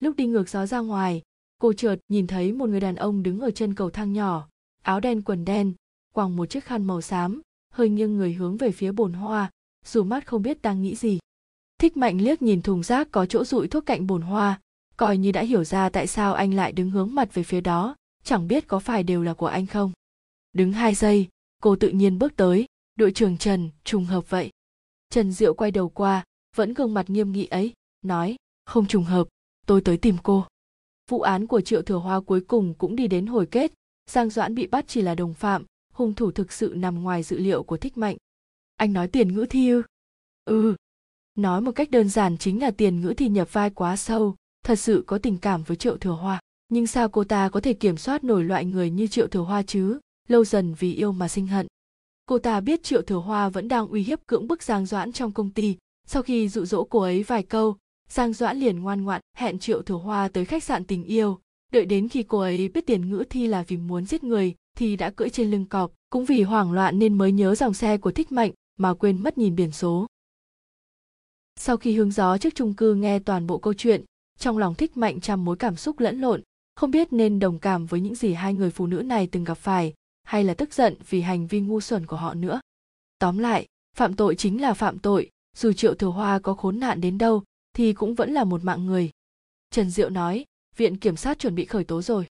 Lúc đi ngược gió ra ngoài, cô chợt nhìn thấy một người đàn ông đứng ở chân cầu thang nhỏ, áo đen quần đen, quàng một chiếc khăn màu xám, hơi nghiêng người hướng về phía bồn hoa, dù mắt không biết đang nghĩ gì thích mạnh liếc nhìn thùng rác có chỗ rụi thuốc cạnh bồn hoa, coi như đã hiểu ra tại sao anh lại đứng hướng mặt về phía đó, chẳng biết có phải đều là của anh không. Đứng hai giây, cô tự nhiên bước tới, đội trưởng trần trùng hợp vậy. Trần diệu quay đầu qua, vẫn gương mặt nghiêm nghị ấy, nói, không trùng hợp, tôi tới tìm cô. Vụ án của triệu thừa hoa cuối cùng cũng đi đến hồi kết, giang doãn bị bắt chỉ là đồng phạm, hung thủ thực sự nằm ngoài dự liệu của thích mạnh. Anh nói tiền ngữ thi ư ừ nói một cách đơn giản chính là tiền ngữ thì nhập vai quá sâu thật sự có tình cảm với triệu thừa hoa. Nhưng sao cô ta có thể kiểm soát nổi loại người như triệu thừa hoa chứ? Lâu dần vì yêu mà sinh hận. Cô ta biết Triệu Thừa Hoa vẫn đang uy hiếp cưỡng bức Giang Doãn trong công ty. Sau khi dụ dỗ cô ấy vài câu, Giang Doãn liền ngoan ngoãn hẹn Triệu Thừa Hoa tới khách sạn tình yêu, đợi đến khi cô ấy biết tiền ngữ thi là vì muốn giết người thì đã cưỡi trên lưng cọp. Cũng vì hoảng loạn nên mới nhớ dòng xe của thích mạnh mà quên mất nhìn biển số sau khi hướng gió trước chung cư nghe toàn bộ câu chuyện, trong lòng thích mạnh trăm mối cảm xúc lẫn lộn, không biết nên đồng cảm với những gì hai người phụ nữ này từng gặp phải, hay là tức giận vì hành vi ngu xuẩn của họ nữa. Tóm lại, phạm tội chính là phạm tội, dù triệu thừa hoa có khốn nạn đến đâu, thì cũng vẫn là một mạng người. Trần diệu nói, viện kiểm sát chuẩn bị khởi tố rồi.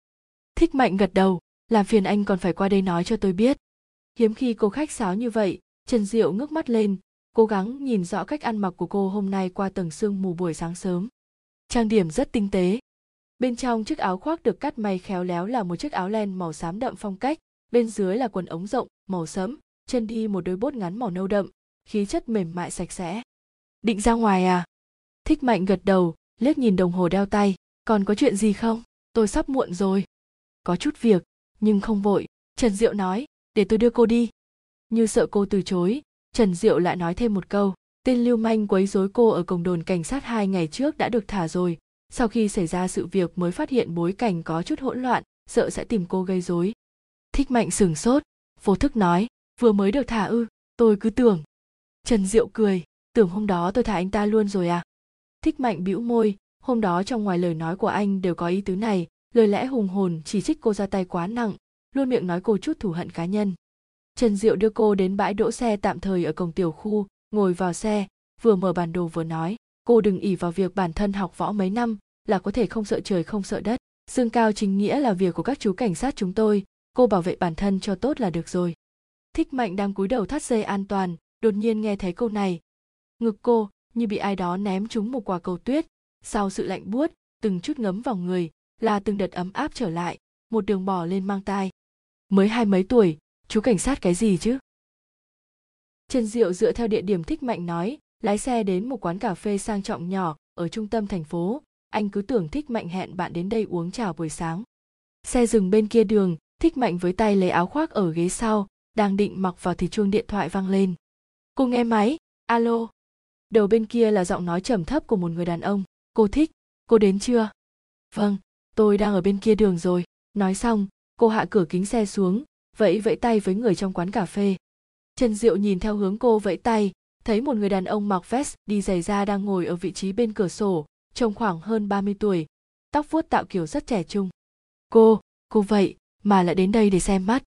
Thích mạnh gật đầu, làm phiền anh còn phải qua đây nói cho tôi biết. Hiếm khi cô khách sáo như vậy, trần diệu ngước mắt lên cố gắng nhìn rõ cách ăn mặc của cô hôm nay qua tầng sương mù buổi sáng sớm. Trang điểm rất tinh tế. Bên trong chiếc áo khoác được cắt may khéo léo là một chiếc áo len màu xám đậm phong cách, bên dưới là quần ống rộng, màu sẫm, chân đi một đôi bốt ngắn màu nâu đậm, khí chất mềm mại sạch sẽ. Định ra ngoài à? Thích mạnh gật đầu, liếc nhìn đồng hồ đeo tay. Còn có chuyện gì không? Tôi sắp muộn rồi. Có chút việc, nhưng không vội. Trần diệu nói, để tôi đưa cô đi. Như sợ cô từ chối trần diệu lại nói thêm một câu, tên lưu manh quấy rối cô ở cổng đồn cảnh sát hai ngày trước đã được thả rồi. Sau khi xảy ra sự việc mới phát hiện bối cảnh có chút hỗn loạn, sợ sẽ tìm cô gây rối. Thích mạnh sửng sốt, vô thức nói, vừa mới được thả ư, tôi cứ tưởng. Trần diệu cười, tưởng hôm đó tôi thả anh ta luôn rồi à? Thích mạnh bĩu môi, hôm đó trong ngoài lời nói của anh đều có ý tứ này, lời lẽ hùng hồn chỉ trích cô ra tay quá nặng, luôn miệng nói cô chút thù hận cá nhân trần diệu đưa cô đến bãi đỗ xe tạm thời ở cổng tiểu khu, ngồi vào xe, vừa mở bản đồ vừa nói, cô đừng ỉ vào việc bản thân học võ mấy năm, là có thể không sợ trời không sợ đất. Dương cao chính nghĩa là việc của các chú cảnh sát chúng tôi, cô bảo vệ bản thân cho tốt là được rồi. Thích mạnh đang cúi đầu thắt dây an toàn, đột nhiên nghe thấy câu này. Ngực cô như bị ai đó ném trúng một quả cầu tuyết, sau sự lạnh buốt, từng chút ngấm vào người, là từng đợt ấm áp trở lại, một đường bỏ lên mang tai. Mới hai mấy tuổi chú cảnh sát cái gì chứ? Trần diệu dựa theo địa điểm thích mạnh nói, lái xe đến một quán cà phê sang trọng nhỏ ở trung tâm thành phố. Anh cứ tưởng thích mạnh hẹn bạn đến đây uống trà buổi sáng. Xe dừng bên kia đường, thích mạnh với tay lấy áo khoác ở ghế sau, đang định mặc vào thì chuông điện thoại vang lên. Cô nghe máy, alo. Đầu bên kia là giọng nói trầm thấp của một người đàn ông. Cô thích, cô đến chưa? Vâng tôi đang ở bên kia đường rồi. Nói xong, cô hạ cửa kính xe xuống vẫy vẫy tay với người trong quán cà phê. Trần diệu nhìn theo hướng cô vẫy tay, thấy một người đàn ông mặc vest đi giày da đang ngồi ở vị trí bên cửa sổ, trông khoảng hơn 30 tuổi, tóc vuốt tạo kiểu rất trẻ trung. Cô cô vậy mà lại đến đây để xem mắt.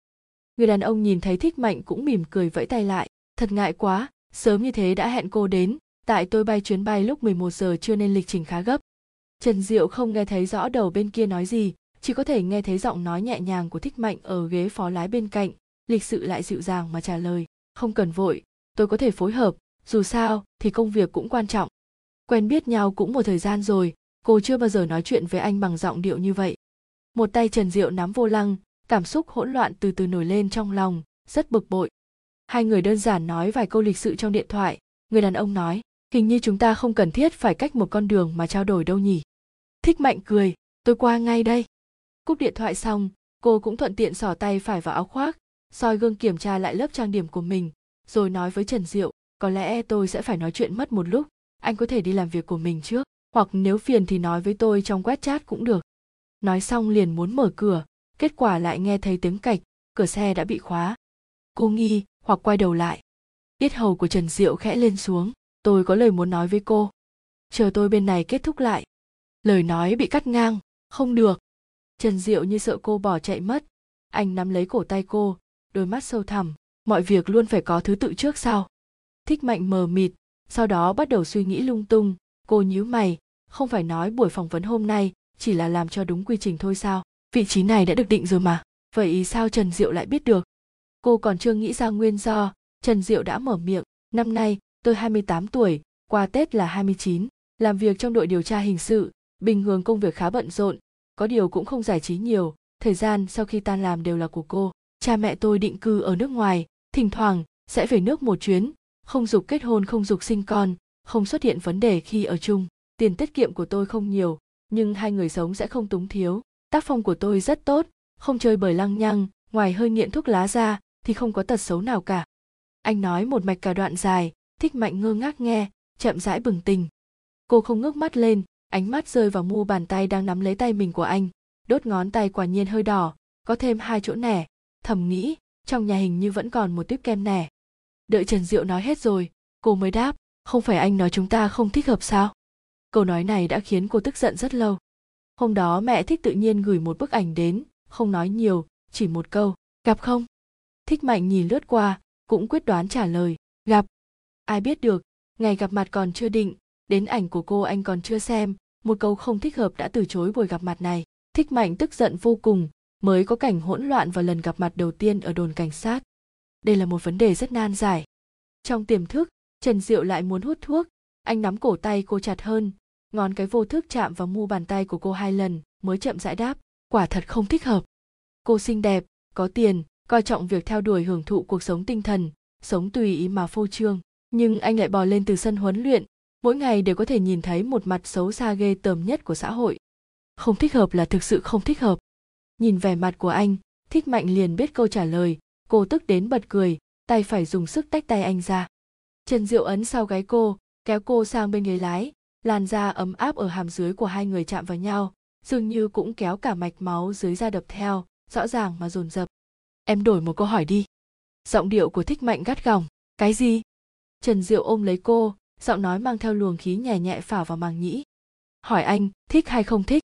Người đàn ông nhìn thấy thích mạnh cũng mỉm cười vẫy tay lại. Thật ngại quá, sớm như thế đã hẹn cô đến, tại tôi bay chuyến bay lúc 11 giờ chưa nên lịch trình khá gấp. Trần diệu không nghe thấy rõ đầu bên kia nói gì chỉ có thể nghe thấy giọng nói nhẹ nhàng của thích mạnh ở ghế phó lái bên cạnh, lịch sự lại dịu dàng mà trả lời, không cần vội, tôi có thể phối hợp, dù sao thì công việc cũng quan trọng. Quen biết nhau cũng một thời gian rồi, cô chưa bao giờ nói chuyện với anh bằng giọng điệu như vậy. Một tay trần diệu nắm vô lăng, cảm xúc hỗn loạn từ từ nổi lên trong lòng, rất bực bội. Hai người đơn giản nói vài câu lịch sự trong điện thoại, người đàn ông nói, hình như chúng ta không cần thiết phải cách một con đường mà trao đổi đâu nhỉ. Thích mạnh cười, tôi qua ngay đây cúp điện thoại xong, cô cũng thuận tiện xỏ tay phải vào áo khoác, soi gương kiểm tra lại lớp trang điểm của mình, rồi nói với trần diệu, có lẽ tôi sẽ phải nói chuyện mất một lúc, anh có thể đi làm việc của mình trước, hoặc nếu phiền thì nói với tôi trong quét chat cũng được. Nói xong liền muốn mở cửa, kết quả lại nghe thấy tiếng cạch, cửa xe đã bị khóa. Cô nghi hoặc quay đầu lại. Yết hầu của trần diệu khẽ lên xuống, tôi có lời muốn nói với cô. Chờ tôi bên này kết thúc lại. Lời nói bị cắt ngang, không được trần diệu như sợ cô bỏ chạy mất. Anh nắm lấy cổ tay cô, đôi mắt sâu thẳm. Mọi việc luôn phải có thứ tự trước sao? thích mạnh mờ mịt, sau đó bắt đầu suy nghĩ lung tung. Cô nhíu mày, không phải nói buổi phỏng vấn hôm nay chỉ là làm cho đúng quy trình thôi sao? Vị trí này đã được định rồi mà. Vậy sao trần diệu lại biết được? Cô còn chưa nghĩ ra nguyên do. Trần diệu đã mở miệng. Năm nay, tôi 28 tuổi, qua tết là 29 làm việc trong đội điều tra hình sự, bình thường công việc khá bận rộn có điều cũng không giải trí nhiều, thời gian sau khi tan làm đều là của cô. Cha mẹ tôi định cư ở nước ngoài, thỉnh thoảng sẽ về nước một chuyến. Không dục kết hôn, không dục sinh con, không xuất hiện vấn đề khi ở chung. Tiền tiết kiệm của tôi không nhiều, nhưng hai người sống sẽ không túng thiếu. Tác phong của tôi rất tốt, không chơi bời lăng nhăng, ngoài hơi nghiện thuốc lá ra thì không có tật xấu nào cả. Anh nói một mạch cả đoạn dài, thích mạnh ngơ ngác nghe, chậm rãi bừng tình cô không ngước mắt lên ánh mắt rơi vào mu bàn tay đang nắm lấy tay mình của anh. Đốt ngón tay quả nhiên hơi đỏ, có thêm hai chỗ nẻ. Thầm nghĩ, trong nhà hình như vẫn còn một tiếp kem nẻ. Đợi trần diệu nói hết rồi, cô mới đáp, không phải anh nói chúng ta không thích hợp sao? Câu nói này đã khiến cô tức giận rất lâu. Hôm đó mẹ thích tự nhiên gửi một bức ảnh đến, không nói nhiều, chỉ một câu, gặp không? Thích mạnh nhìn lướt qua, cũng quyết đoán trả lời, gặp. Ai biết được, ngày gặp mặt còn chưa định, đến ảnh của cô anh còn chưa xem một câu không thích hợp đã từ chối buổi gặp mặt này. Thích mạnh, tức giận vô cùng, mới có cảnh hỗn loạn vào lần gặp mặt đầu tiên ở đồn cảnh sát. Đây là một vấn đề rất nan giải. Trong tiềm thức, trần diệu lại muốn hút thuốc. Anh nắm cổ tay cô chặt hơn. Ngón cái vô thức chạm vào mu bàn tay của cô hai lần, mới chậm rãi đáp, quả thật không thích hợp. Cô xinh đẹp, có tiền, coi trọng việc theo đuổi hưởng thụ cuộc sống tinh thần, sống tùy ý mà phô trương. Nhưng anh lại bò lên từ sân huấn luyện mỗi ngày đều có thể nhìn thấy một mặt xấu xa ghê tởm nhất của xã hội. Không thích hợp là thực sự không thích hợp. Nhìn vẻ mặt của anh, thích mạnh liền biết câu trả lời, cô tức đến bật cười, tay phải dùng sức tách tay anh ra. Trần diệu ấn sau gáy cô, kéo cô sang bên ghế lái, làn da ấm áp ở hàm dưới của hai người chạm vào nhau, dường như cũng kéo cả mạch máu dưới da đập theo, rõ ràng mà dồn dập. Em đổi một câu hỏi đi. Giọng điệu của thích mạnh gắt gỏng, cái gì? Trần diệu ôm lấy cô giọng nói mang theo luồng khí nhẹ nhẹ phả vào màng nhĩ. Hỏi anh, thích hay không thích?